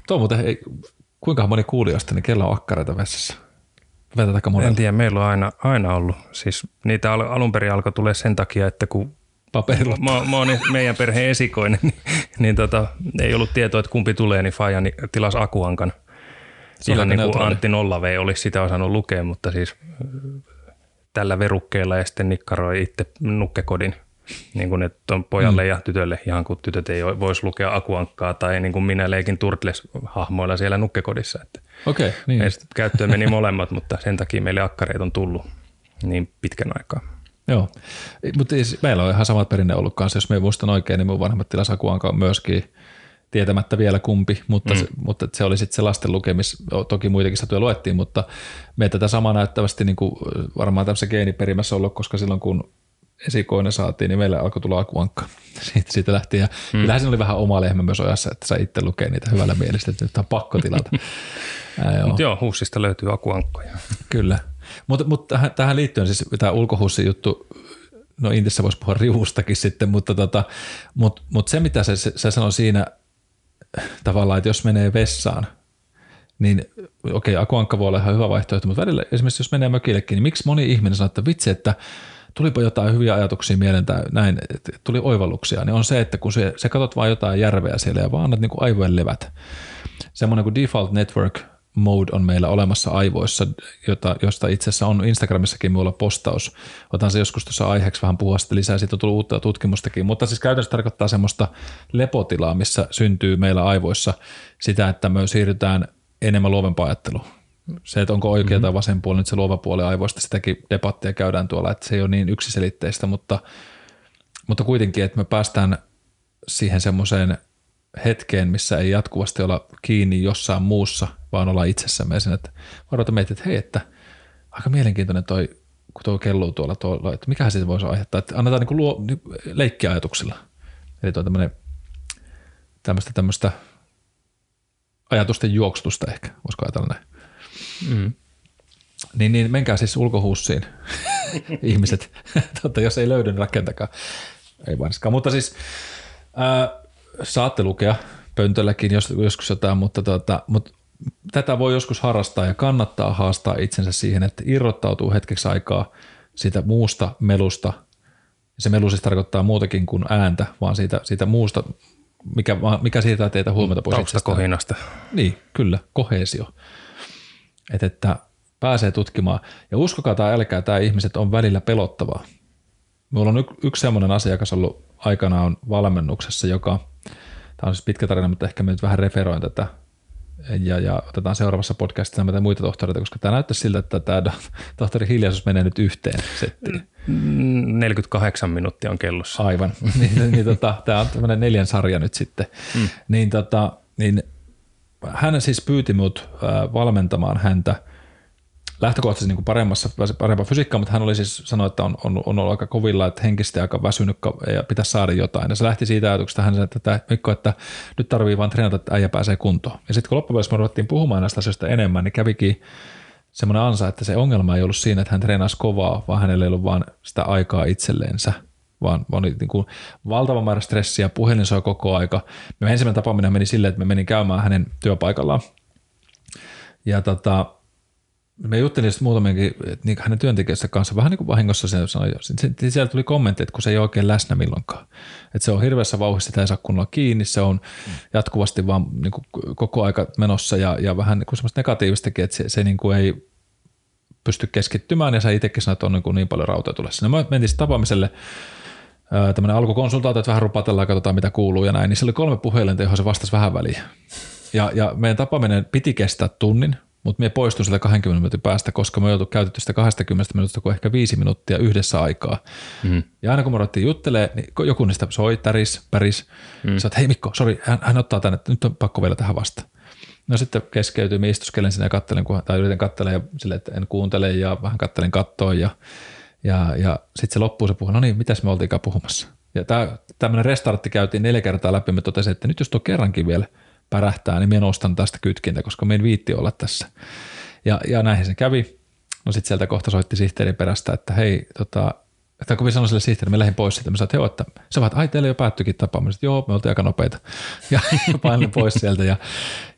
Tuo muuten, ei, kuinka moni kuulijoista, niin kello on akkareita vessassa? Vetätäkö En tiedä, meillä on aina, aina ollut. Siis niitä al- alun perin alkoi tulee sen takia, että kun Paperilla. Mä, mä oon meidän perheen esikoinen, niin, niin tota, ei ollut tietoa, että kumpi tulee, niin Faija niin tilasi Akuankan. Ihan niin kuin Antti Nollavei olisi sitä osannut lukea, mutta siis tällä verukkeella ja sitten nikkaroi itse nukkekodin – niin kuin, että on pojalle mm. ja tytölle ihan kuin tytöt ei voisi lukea akuankkaa tai niin kuin minä leikin Turtles-hahmoilla siellä nukkekodissa. Että okay, niin käyttöön meni molemmat, mutta sen takia meille akkareita on tullut niin pitkän aikaa. Joo, mutta siis meillä on ihan samat perinne ollut kanssa. Jos me muistan oikein, niin mun vanhemmat tilas akuankaa myöskin tietämättä vielä kumpi, mutta, mm. se, mutta se oli sitten se lasten lukemis, toki muitakin satuja luettiin, mutta me tätä samaa näyttävästi niin kuin varmaan tämmöisessä geeniperimässä ollut, koska silloin kun esikoinen saatiin, niin meillä alkoi tulla akuankka. Siitä, siitä lähti. Ja hmm. kyllähän siinä oli vähän oma lehmä myös ojassa, että sä itse lukee niitä hyvällä mielistä, että nyt on pakko tilata. Ää, joo. Hussista löytyy akuankkoja. Kyllä. Mutta mut tähän, tähän liittyen siis tämä ulkohussi juttu, no Intissä voisi puhua riustakin sitten, mutta tota, mut, mut se mitä se, se, se sanoi siinä tavallaan, että jos menee vessaan, niin okei, okay, akuankka voi olla ihan hyvä vaihtoehto, mutta välillä esimerkiksi jos menee mökillekin, niin miksi moni ihminen sanoo, että vitsi, että tulipa jotain hyviä ajatuksia mieleen tai näin, että tuli oivalluksia, niin on se, että kun se, se katsot vain jotain järveä siellä ja vaan annat niin kuin aivojen levät. Semmoinen kuin default network mode on meillä olemassa aivoissa, jota, josta itse asiassa on Instagramissakin minulla postaus. Otan se joskus tuossa aiheeksi vähän puhua sitten lisää, siitä on tullut uutta tutkimustakin, mutta siis käytännössä tarkoittaa semmoista lepotilaa, missä syntyy meillä aivoissa sitä, että me siirrytään enemmän luovempaa ajatteluun se, että onko oikea mm-hmm. tai vasen puoli, nyt se luova puoli aivoista, sitäkin debattia käydään tuolla, että se ei ole niin yksiselitteistä, mutta, mutta kuitenkin, että me päästään siihen semmoiseen hetkeen, missä ei jatkuvasti olla kiinni jossain muussa, vaan olla itsessämme ja sen, että varoita meitä, että hei, että aika mielenkiintoinen toi, kun tuo kelluu tuolla, tuolla että mikä siitä voisi aiheuttaa, että annetaan niin luo, niin leikkiajatuksilla. Eli tuo tämmöinen tämmöistä, tämmöistä ajatusten juoksutusta ehkä, voisiko ajatella näin. Mm. Niin, niin menkää siis ulkohuussiin ihmiset. Totta, jos ei löydy, niin rakentakaa. Ei varsinkaan. Mutta siis ää, saatte lukea pöntölläkin jos, joskus jotain, mutta, tota, mutta tätä voi joskus harrastaa ja kannattaa haastaa itsensä siihen, että irrottautuu hetkeksi aikaa siitä muusta melusta. Se melu siis tarkoittaa muutakin kuin ääntä, vaan siitä, siitä muusta, mikä, mikä siitä teitä huomata pois Taustakohinasta. Niin, kyllä, kohesio että, että pääsee tutkimaan. Ja uskokaa tai älkää, tämä ihmiset on välillä pelottavaa. Mulla on y- yksi sellainen asiakas ollut aikanaan valmennuksessa, joka, tämä on siis pitkä tarina, mutta ehkä me nyt vähän referoin tätä, ja, ja otetaan seuraavassa podcastissa näitä muita tohtoreita, koska tämä näyttää siltä, että tämä tohtori hiljaisuus menee nyt yhteen settiin. 48 minuuttia on kellossa. Aivan. niin, niin tota, tämä on tämmöinen neljän sarja nyt sitten. Mm. Niin, tota, niin hän siis pyyti minut valmentamaan häntä lähtökohtaisesti niin kuin paremmassa, parempaa fysiikkaa, mutta hän oli siis sanoi, että on, on, on ollut aika kovilla, että henkisesti aika väsynyt ja pitäisi saada jotain. Ja se lähti siitä ajatuksesta, hän sanoi, että Mikko, että nyt tarvii vain treenata, että äijä pääsee kuntoon. Ja sitten kun loppupeleissä me ruvettiin puhumaan näistä asioista enemmän, niin kävikin semmoinen ansa, että se ongelma ei ollut siinä, että hän treenasi kovaa, vaan hänellä ei ollut vaan sitä aikaa itselleensä – vaan, vaan niin kuin valtava määrä stressiä, puhelin soi koko aika. Me ensimmäinen tapaaminen meni silleen, että me menin käymään hänen työpaikallaan. Ja tota, me juttelin sitten muutamienkin niin hänen työntekijöistä kanssa vähän niin kuin vahingossa se sanoi, siellä tuli kommentti, että kun se ei ole oikein läsnä milloinkaan. Että se on hirveässä vauhdissa, sitä ei saa kunnolla kiinni, se on jatkuvasti vaan niin kuin koko aika menossa ja, ja vähän niin kuin semmoista negatiivistakin, että se, se niin kuin ei pysty keskittymään ja sä itsekin sanoit, että on niin, kuin niin paljon rautoja tulessa. No me mentiin sitten tapaamiselle tämmöinen alkukonsultaatio, että vähän rupatellaan, katsotaan mitä kuuluu ja näin, niin se oli kolme puhelinta, johon se vastasi vähän väliin. Ja, ja meidän tapaaminen piti kestää tunnin, mutta me poistun sieltä 20 minuutin päästä, koska me joutu käytetty sitä 20 minuutista kuin ehkä viisi minuuttia yhdessä aikaa. Mm. Ja aina kun me ruvettiin juttelemaan, niin joku niistä soi, täris, päris, mm. sä hei Mikko, sori, hän, hän, ottaa tänne, nyt on pakko vielä tähän vasta. No sitten keskeytyy, me istuskelen sinne ja kattelen, tai yritän kattelen ja sille, että en kuuntele ja vähän kattelen kattoon ja, ja, ja sitten se loppuu se puhu, no niin, mitäs me oltiinkaan puhumassa. Ja tämä, tämmöinen restartti käytiin neljä kertaa läpi, me totesin, että nyt jos tuo kerrankin vielä pärähtää, niin minä nostan tästä kytkintä, koska meidän viitti olla tässä. Ja, ja näinhän se kävi. No sitten sieltä kohta soitti sihteerin perästä, että hei, tota, että kun minä sanoin sille sihteerille, mä lähdin pois siitä, mä sanoin, että joo, että se vaan, ai teillä jo päättyikin tapaaminen. Joo, me oltiin aika nopeita. Ja painin pois sieltä ja,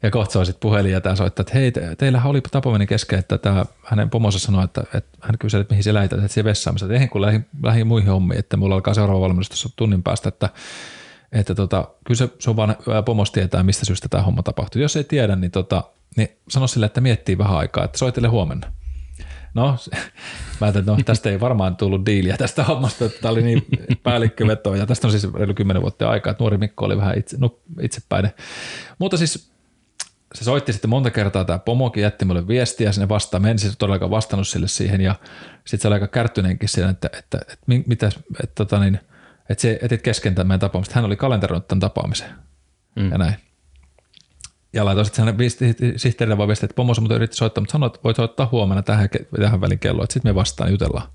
ja kohta soi sitten puhelin ja tämä soittaa, että hei, te, teillähän oli tapaaminen kesken, että tämä, hänen pomonsa sanoi, että, että hän kyseli, että mihin se lähität, että se vessaan. Mä sanoin, että eihän kun lähdin, lähdin muihin hommiin, että mulla alkaa seuraava valmennus tuossa tunnin päästä, että että tota, kyllä se, se on vaan pomos tietää, mistä syystä tämä homma tapahtuu. Jos ei tiedä, niin, tota, niin sano sille, että miettii vähän aikaa, että soitele huomenna. No, mä ajattelin, että no, tästä ei varmaan tullut diiliä tästä hommasta, että tämä oli niin päällikköveto, ja tästä on siis reilu kymmenen vuotta aikaa, että nuori Mikko oli vähän itse, no, itsepäinen. Mutta siis se soitti sitten monta kertaa, tämä pomokin jätti mulle viestiä sinne vastaan, mä en siis todellakaan vastannut sille siihen, ja sitten se oli aika kärttyneenkin siinä, että, että, että, että mitä, että, tota niin, että se etit kesken tämän tapaamista. Hän oli kalenteroinut tämän tapaamisen mm. ja näin. Ja laitoin sitten hänen sihteerille vaan viestiä, että pomossa mutta yritti soittaa, mutta sanoi, että voit soittaa huomenna tähän, tähän välin kelloon, että sitten me vastaan jutellaan.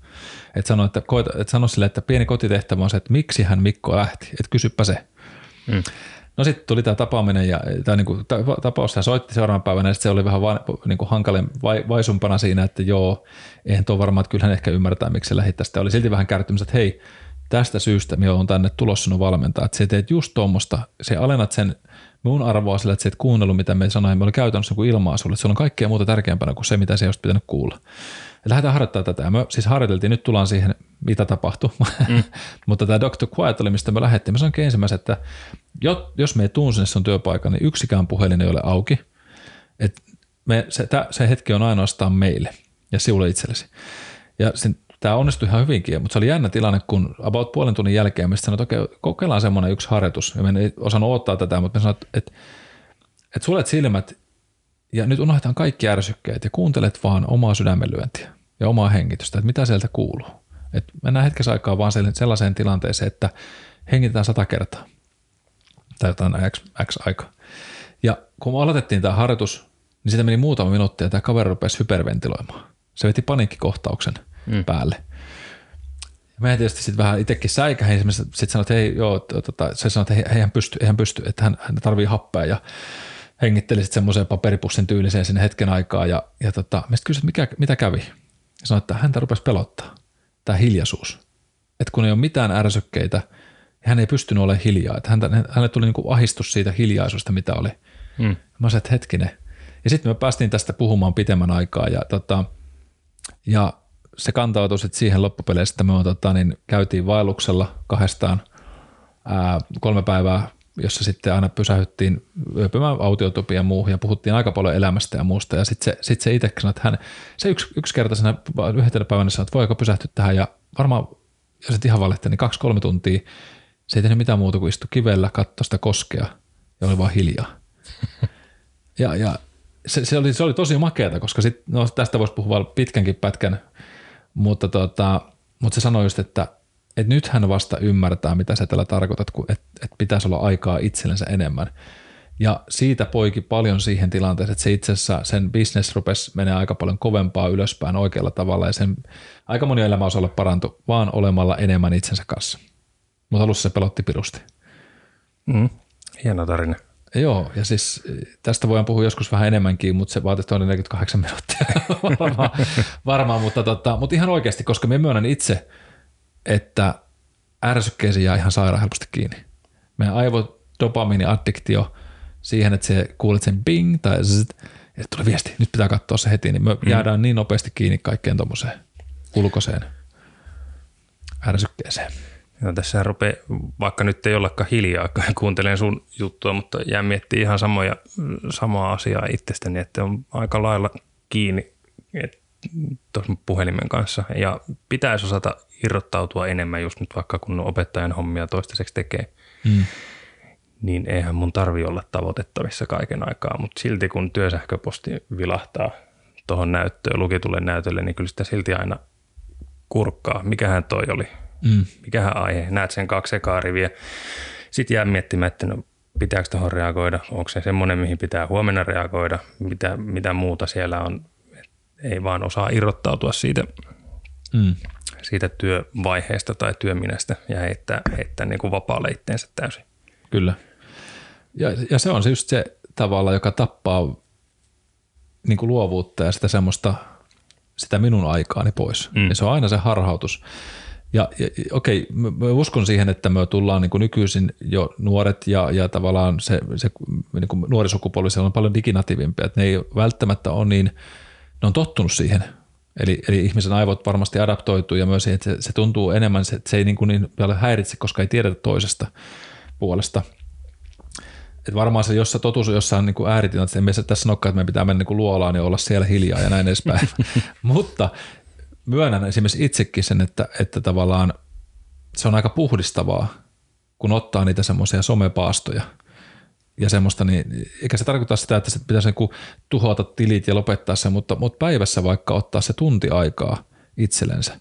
Että sano, että, koita, että sano sille, että pieni kotitehtävä on se, että miksi hän Mikko lähti, että kysypä se. Mm. No sitten tuli tämä tapaaminen ja tämä niinku, tapaus, hän soitti seuraavan päivänä ja se oli vähän va, niinku hankalin vai, vaisumpana siinä, että joo, eihän tuo varmaan, että kyllä hän ehkä ymmärtää, miksi se lähti tästä. Oli silti vähän kärtymys, että hei, tästä syystä me on tänne tulossa sinun valmentaa, että sä teet just tuommoista, se alennat sen mun arvoa sillä, että sä et kuunnellut, mitä me sanoin, me oli käytännössä joku ilmaa sulle, että se on kaikkea muuta tärkeämpänä kuin se, mitä se olisi pitänyt kuulla. Ja lähdetään harjoittamaan tätä. Ja me siis harjoiteltiin, nyt tullaan siihen, mitä tapahtui. Mm. Mutta tämä Dr. Quiet oli, mistä me lähdettiin. Mä sanoinkin ensimmäisenä, että jos me ei tuun sinne sun työpaikan, niin yksikään puhelin ei ole auki. Et me, se, se hetki on ainoastaan meille ja sinulle itsellesi. Ja sen tämä onnistui ihan hyvinkin, mutta se oli jännä tilanne, kun about puolen tunnin jälkeen me sanoin, että okei, kokeillaan semmoinen yksi harjoitus. Ja me ei osannut odottaa tätä, mutta me sanoin, että, että, sulet silmät ja nyt unohdetaan kaikki ärsykkeet ja kuuntelet vaan omaa sydämenlyöntiä ja omaa hengitystä, että mitä sieltä kuuluu. Että mennään hetkessä aikaa vaan sellaiseen tilanteeseen, että hengitetään sata kertaa tai jotain X, X aika. Ja kun me aloitettiin tämä harjoitus, niin sitä meni muutama minuutti ja tämä kaveri rupesi hyperventiloimaan. Se veti paniikkikohtauksen – mm. päälle. Mä tietysti sitten vähän itsekin säikähin, sitten sanoin, että hei, joo, tota, se sanoi, että ei hän pysty, hän pysty, että hän, hän tarvii happea ja hengitteli sitten semmoiseen paperipussin tyyliseen sinne hetken aikaa ja, ja tota, mä sitten kysyin, mikä, mitä kävi. Ja sanoin, että häntä rupesi pelottaa, tämä hiljaisuus. Että kun ei ole mitään ärsykkeitä, hän ei pystynyt olemaan hiljaa. Että häntä, hänelle tuli niinku ahistus siitä hiljaisuudesta, mitä oli. Mm. Mä sanoin, että hetkinen. Ja sitten me päästiin tästä puhumaan pitemmän aikaa ja, tota, ja se kantautui sitten siihen loppupeleissä, että me tota, niin käytiin vaelluksella kahdestaan ää, kolme päivää, jossa sitten aina pysähyttiin yöpymään autiotupia ja muuhun ja puhuttiin aika paljon elämästä ja muusta. Ja sitten se, sit se itse sanoi, että hän, se yksi, yksikertaisena yhdenä päivänä sanoi, että voiko pysähtyä tähän ja varmaan, jos et ihan valehtia, niin kaksi-kolme tuntia se ei tehnyt mitään muuta kuin istui kivellä, katsoi sitä koskea ja oli vaan hiljaa. Ja, ja se, se, oli, se oli tosi makeata, koska sit, no, tästä voisi puhua pitkänkin pätkän mutta, tota, mutta se sanoi just, että, että nyt hän vasta ymmärtää, mitä sä tällä tarkoitat, kun, että, että pitäisi olla aikaa itsellensä enemmän. Ja siitä poiki paljon siihen tilanteeseen, että se itse asiassa sen business rupesi menee aika paljon kovempaa ylöspäin oikealla tavalla ja sen aika moni elämä olisi olla parantu vaan olemalla enemmän itsensä kanssa. Mutta alussa se pelotti pirusti. Mm, hieno tarina. Joo, ja siis eh, tästä voidaan puhua joskus vähän enemmänkin, mutta se vaatisi 48 minuuttia varmaan, varmaan mutta, tota, mutta ihan oikeasti, koska me myönnän itse, että ärsykkeisiin jää ihan sairaan helposti kiinni. Meidän aivodopamiini-addiktio siihen, että se kuulet sen bing tai zzz, ja tulee viesti, nyt pitää katsoa se heti, niin me mm. jäädään niin nopeasti kiinni kaikkeen tuommoiseen ulkoiseen ärsykkeeseen. Ja tässä rupeaa, vaikka nyt ei ollakaan hiljaa, kuuntelen sun juttua, mutta jää miettimään ihan samoja, samaa asiaa itsestäni, että on aika lailla kiinni tuossa puhelimen kanssa. Ja pitäisi osata irrottautua enemmän just nyt vaikka kun opettajan hommia toistaiseksi tekee. Mm. niin eihän mun tarvi olla tavoitettavissa kaiken aikaa, mutta silti kun työsähköposti vilahtaa tuohon näyttöön, lukitulle näytölle, niin kyllä sitä silti aina kurkkaa. Mikähän toi oli? Mm. Mikähän aihe? Näet sen kaksi ekaa riviä. Sitten jää miettimään, että no, pitääkö tuohon reagoida, onko se semmoinen, mihin pitää huomenna reagoida, mitä, mitä muuta siellä on. Ei vaan osaa irrottautua siitä, mm. siitä työvaiheesta tai työminästä ja heittää, heittää niin kuin vapaalle itteensä täysin. Kyllä. Ja, ja se on se just se tavalla, joka tappaa niin kuin luovuutta ja sitä semmoista sitä minun aikaani pois. Mm. Ja se on aina se harhautus. Ja, ja okei, mä, mä uskon siihen, että me tullaan niin kuin nykyisin jo nuoret ja, ja tavallaan se, se niin kuin nuori sukupolvi, on paljon diginatiivimpia, että ne ei välttämättä ole niin, ne on tottunut siihen. Eli, eli ihmisen aivot varmasti adaptoituu ja myös siihen, että se, se tuntuu enemmän, se, se ei niin, kuin niin paljon häiritse, koska ei tiedetä toisesta puolesta – et varmaan se, jos totuus on jossain niin kuin ääritilannassa, emme tässä sanokaan, että meidän pitää mennä niin kuin luolaan ja olla siellä hiljaa ja näin edespäin. Mutta myönnän esimerkiksi itsekin sen, että, että tavallaan se on aika puhdistavaa, kun ottaa niitä semmoisia somepaastoja ja semmoista, niin eikä se tarkoita sitä, että se pitäisi niin tuhota tilit ja lopettaa se, mutta, mutta päivässä vaikka ottaa se tunti aikaa itsellensä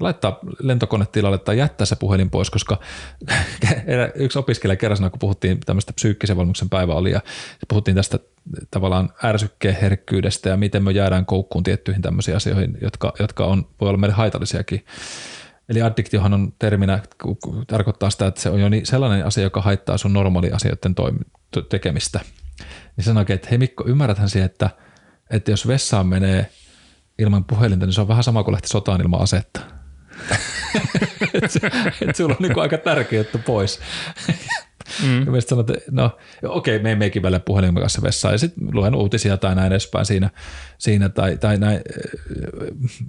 laittaa lentokonetilalle tai jättää se puhelin pois, koska yksi opiskelija kerran kun puhuttiin tämmöistä psyykkisen valmuksen päivä oli ja puhuttiin tästä tavallaan ärsykkeen herkkyydestä ja miten me jäädään koukkuun tiettyihin tämmöisiin asioihin, jotka, jotka on, voi olla meille haitallisiakin. Eli addiktiohan on terminä, tarkoittaa sitä, että se on jo niin sellainen asia, joka haittaa sun normaali asioiden toim- tekemistä. Niin sanoikin, että hei Mikko, ymmärräthän siihen, että, että jos vessaan menee ilman puhelinta, niin se on vähän sama kuin lähti sotaan ilman asetta että et sulla on niinku aika tärkeä juttu pois. Mm. Ja sanot, että no okei, me ei meikin välillä puhelimen kanssa vessaan ja sitten luen uutisia tai näin edespäin siinä, siinä tai, tai näin,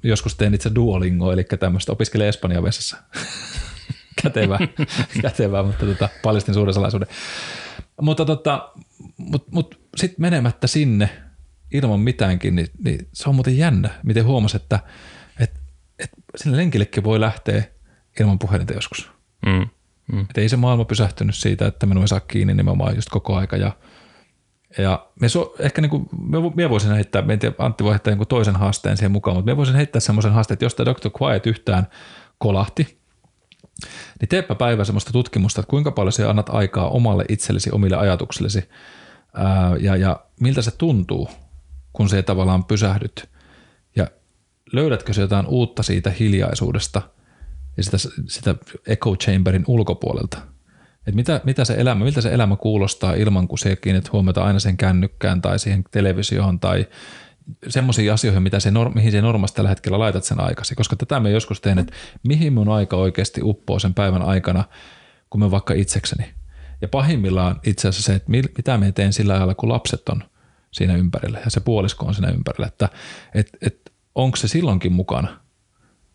joskus teen itse Duolingo, eli tämmöistä opiskelee Espanjan vessassa. kätevää, kätevää, mutta tota, paljastin suuren salaisuuden. Mutta tota, mut, mut sitten menemättä sinne ilman mitäänkin, niin, niin se on muuten jännä, miten huomasi, että – että sinne lenkillekin voi lähteä ilman puhelinta joskus. Mm. Mm. Että ei se maailma pysähtynyt siitä, että minun ei saa kiinni nimenomaan just koko aika. Ja, ja me so, ehkä niin kuin, me, me voisin heittää, me en tiedä, Antti voi heittää niin toisen haasteen siihen mukaan, mutta me voisin heittää semmoisen haasteen, että jos tämä Dr. Quiet yhtään kolahti, niin teepä päivä semmoista tutkimusta, että kuinka paljon se annat aikaa omalle itsellesi, omille ajatuksillesi ää, ja, ja miltä se tuntuu, kun se tavallaan pysähdyt löydätkö se jotain uutta siitä hiljaisuudesta ja sitä, sitä echo chamberin ulkopuolelta? Et mitä, mitä se elämä, miltä se elämä kuulostaa ilman, kun se kiinnit huomiota aina sen kännykkään tai siihen televisioon tai semmoisiin asioihin, mitä se, mihin se normaalisti tällä hetkellä laitat sen aikasi. Koska tätä me joskus teen, että mihin mun aika oikeasti uppoo sen päivän aikana, kun me vaikka itsekseni. Ja pahimmillaan itse asiassa se, että mitä me teen sillä ajalla, kun lapset on siinä ympärillä ja se puolisko on siinä ympärillä. Että et, et onko se silloinkin mukana?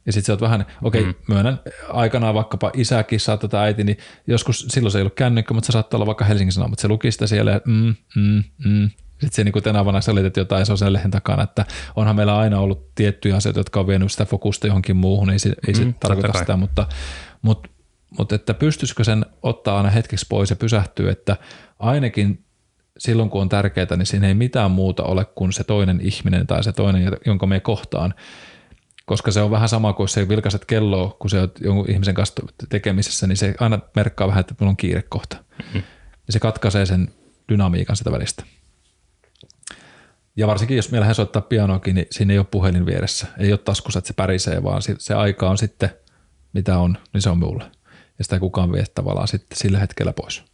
Ja sitten sä oot vähän, okei, okay, mm. myönnän, aikanaan vaikkapa isäkin saa tätä äiti, niin joskus silloin se ei ollut kännykkä, mutta se saattaa olla vaikka Helsingin Sanomat, se luki sitä siellä, mm, mm, mm. Sitten se niin tänä vuonna selitit jotain, se on sen lehen takana, että onhan meillä aina ollut tiettyjä asioita, jotka on vienyt sitä fokusta johonkin muuhun, ei se, ei se mm, tarkoita sitä, mutta, mutta, mutta että pystyisikö sen ottaa aina hetkeksi pois ja pysähtyä, että ainakin silloin kun on tärkeää, niin siinä ei mitään muuta ole kuin se toinen ihminen tai se toinen, jonka me kohtaan. Koska se on vähän sama kuin se vilkaiset kelloa, kun se on jonkun ihmisen kanssa tekemisessä, niin se aina merkkaa vähän, että minulla on kiire kohta. Mm-hmm. Ja se katkaisee sen dynamiikan sitä välistä. Ja varsinkin, jos meillä soittaa pianoakin, niin siinä ei ole puhelin vieressä. Ei ole taskussa, että se pärisee, vaan se aika on sitten, mitä on, niin se on mulle. Ja sitä ei kukaan vie tavallaan sitten sillä hetkellä pois.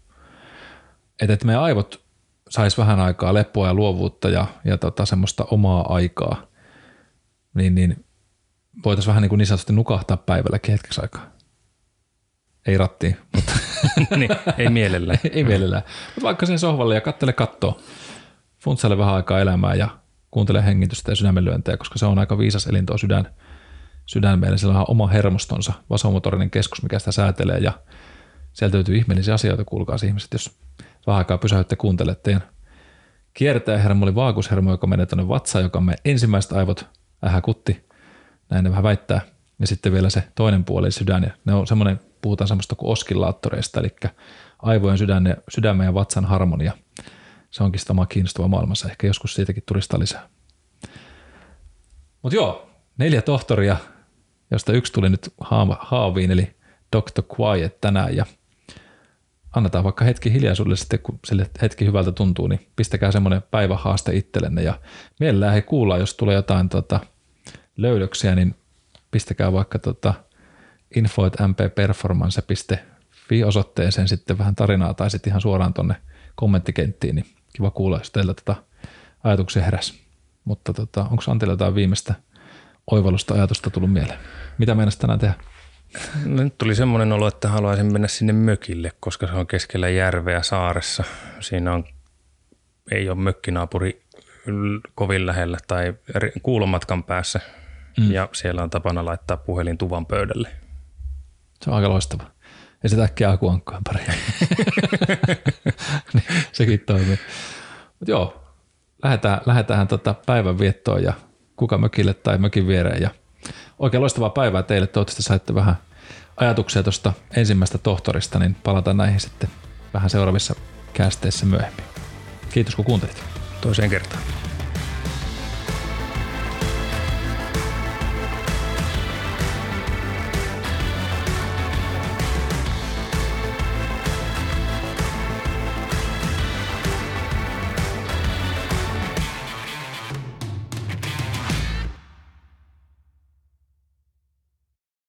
Että, että meidän aivot saisi vähän aikaa lepoa ja luovuutta ja, ja tota, semmoista omaa aikaa, niin, niin voitaisiin vähän niin, kuin niin sanotusti nukahtaa päivälläkin hetkeksi aikaa. Ei rattiin, mutta niin, ei mielellään. ei mielellään. Mutta vaikka sen sohvalle ja kattele kattoa, funtsaile vähän aikaa elämää ja kuuntele hengitystä ja sydämenlyöntejä, koska se on aika viisas elinto sydän, sydän meillä. Sillä on oma hermostonsa, vasomotorinen keskus, mikä sitä säätelee ja sieltä löytyy ihmeellisiä asioita, kuulkaa ihmiset, jos vähän aikaa pysähdytte kuuntelette teidän kiertäjähermo oli vaakushermo, joka menee tuonne vatsaan, joka me ensimmäiset aivot ähäkutti, näin ne vähän väittää. Ja sitten vielä se toinen puoli, sydän, ja ne on semmoinen, puhutaan semmoista kuin oskillaattoreista, eli aivojen, sydämen, sydämen ja vatsan harmonia. Se onkin sitä omaa kiinnostavaa maailmassa. Ehkä joskus siitäkin turista lisää. Mutta joo, neljä tohtoria, josta yksi tuli nyt haaviin, eli Dr. Quiet tänään. Ja annetaan vaikka hetki hiljaisuudelle sitten, kun sille hetki hyvältä tuntuu, niin pistäkää semmoinen päivähaaste itsellenne. Ja mielellään he kuullaan, jos tulee jotain tota, löydöksiä, niin pistäkää vaikka tota, info.mpperformance.fi osoitteeseen sitten vähän tarinaa tai sitten ihan suoraan tonne kommenttikenttiin, niin kiva kuulla, jos teillä tätä tota ajatuksia heräs. Mutta tota, onko Antilla jotain viimeistä oivallusta ajatusta tullut mieleen? Mitä meinasit tänään tehdä? No, nyt tuli semmoinen olo, että haluaisin mennä sinne mökille, koska se on keskellä järveä saaressa. Siinä on, ei ole mökkinaapuri kovin lähellä tai kuulomatkan päässä. Mm. Ja siellä on tapana laittaa puhelin tuvan pöydälle. Se on aika loistava. Ja sitä äkkiä akuankkojen pari. sekin toimii. Mutta joo, lähdetään, lähdetään tota päivän viettoon ja kuka mökille tai mökin viereen. Ja oikein loistavaa päivää teille. Toivottavasti saitte vähän ajatuksia tuosta ensimmäistä tohtorista, niin palataan näihin sitten vähän seuraavissa kästeissä myöhemmin. Kiitos kun kuuntelit. Toiseen kertaan.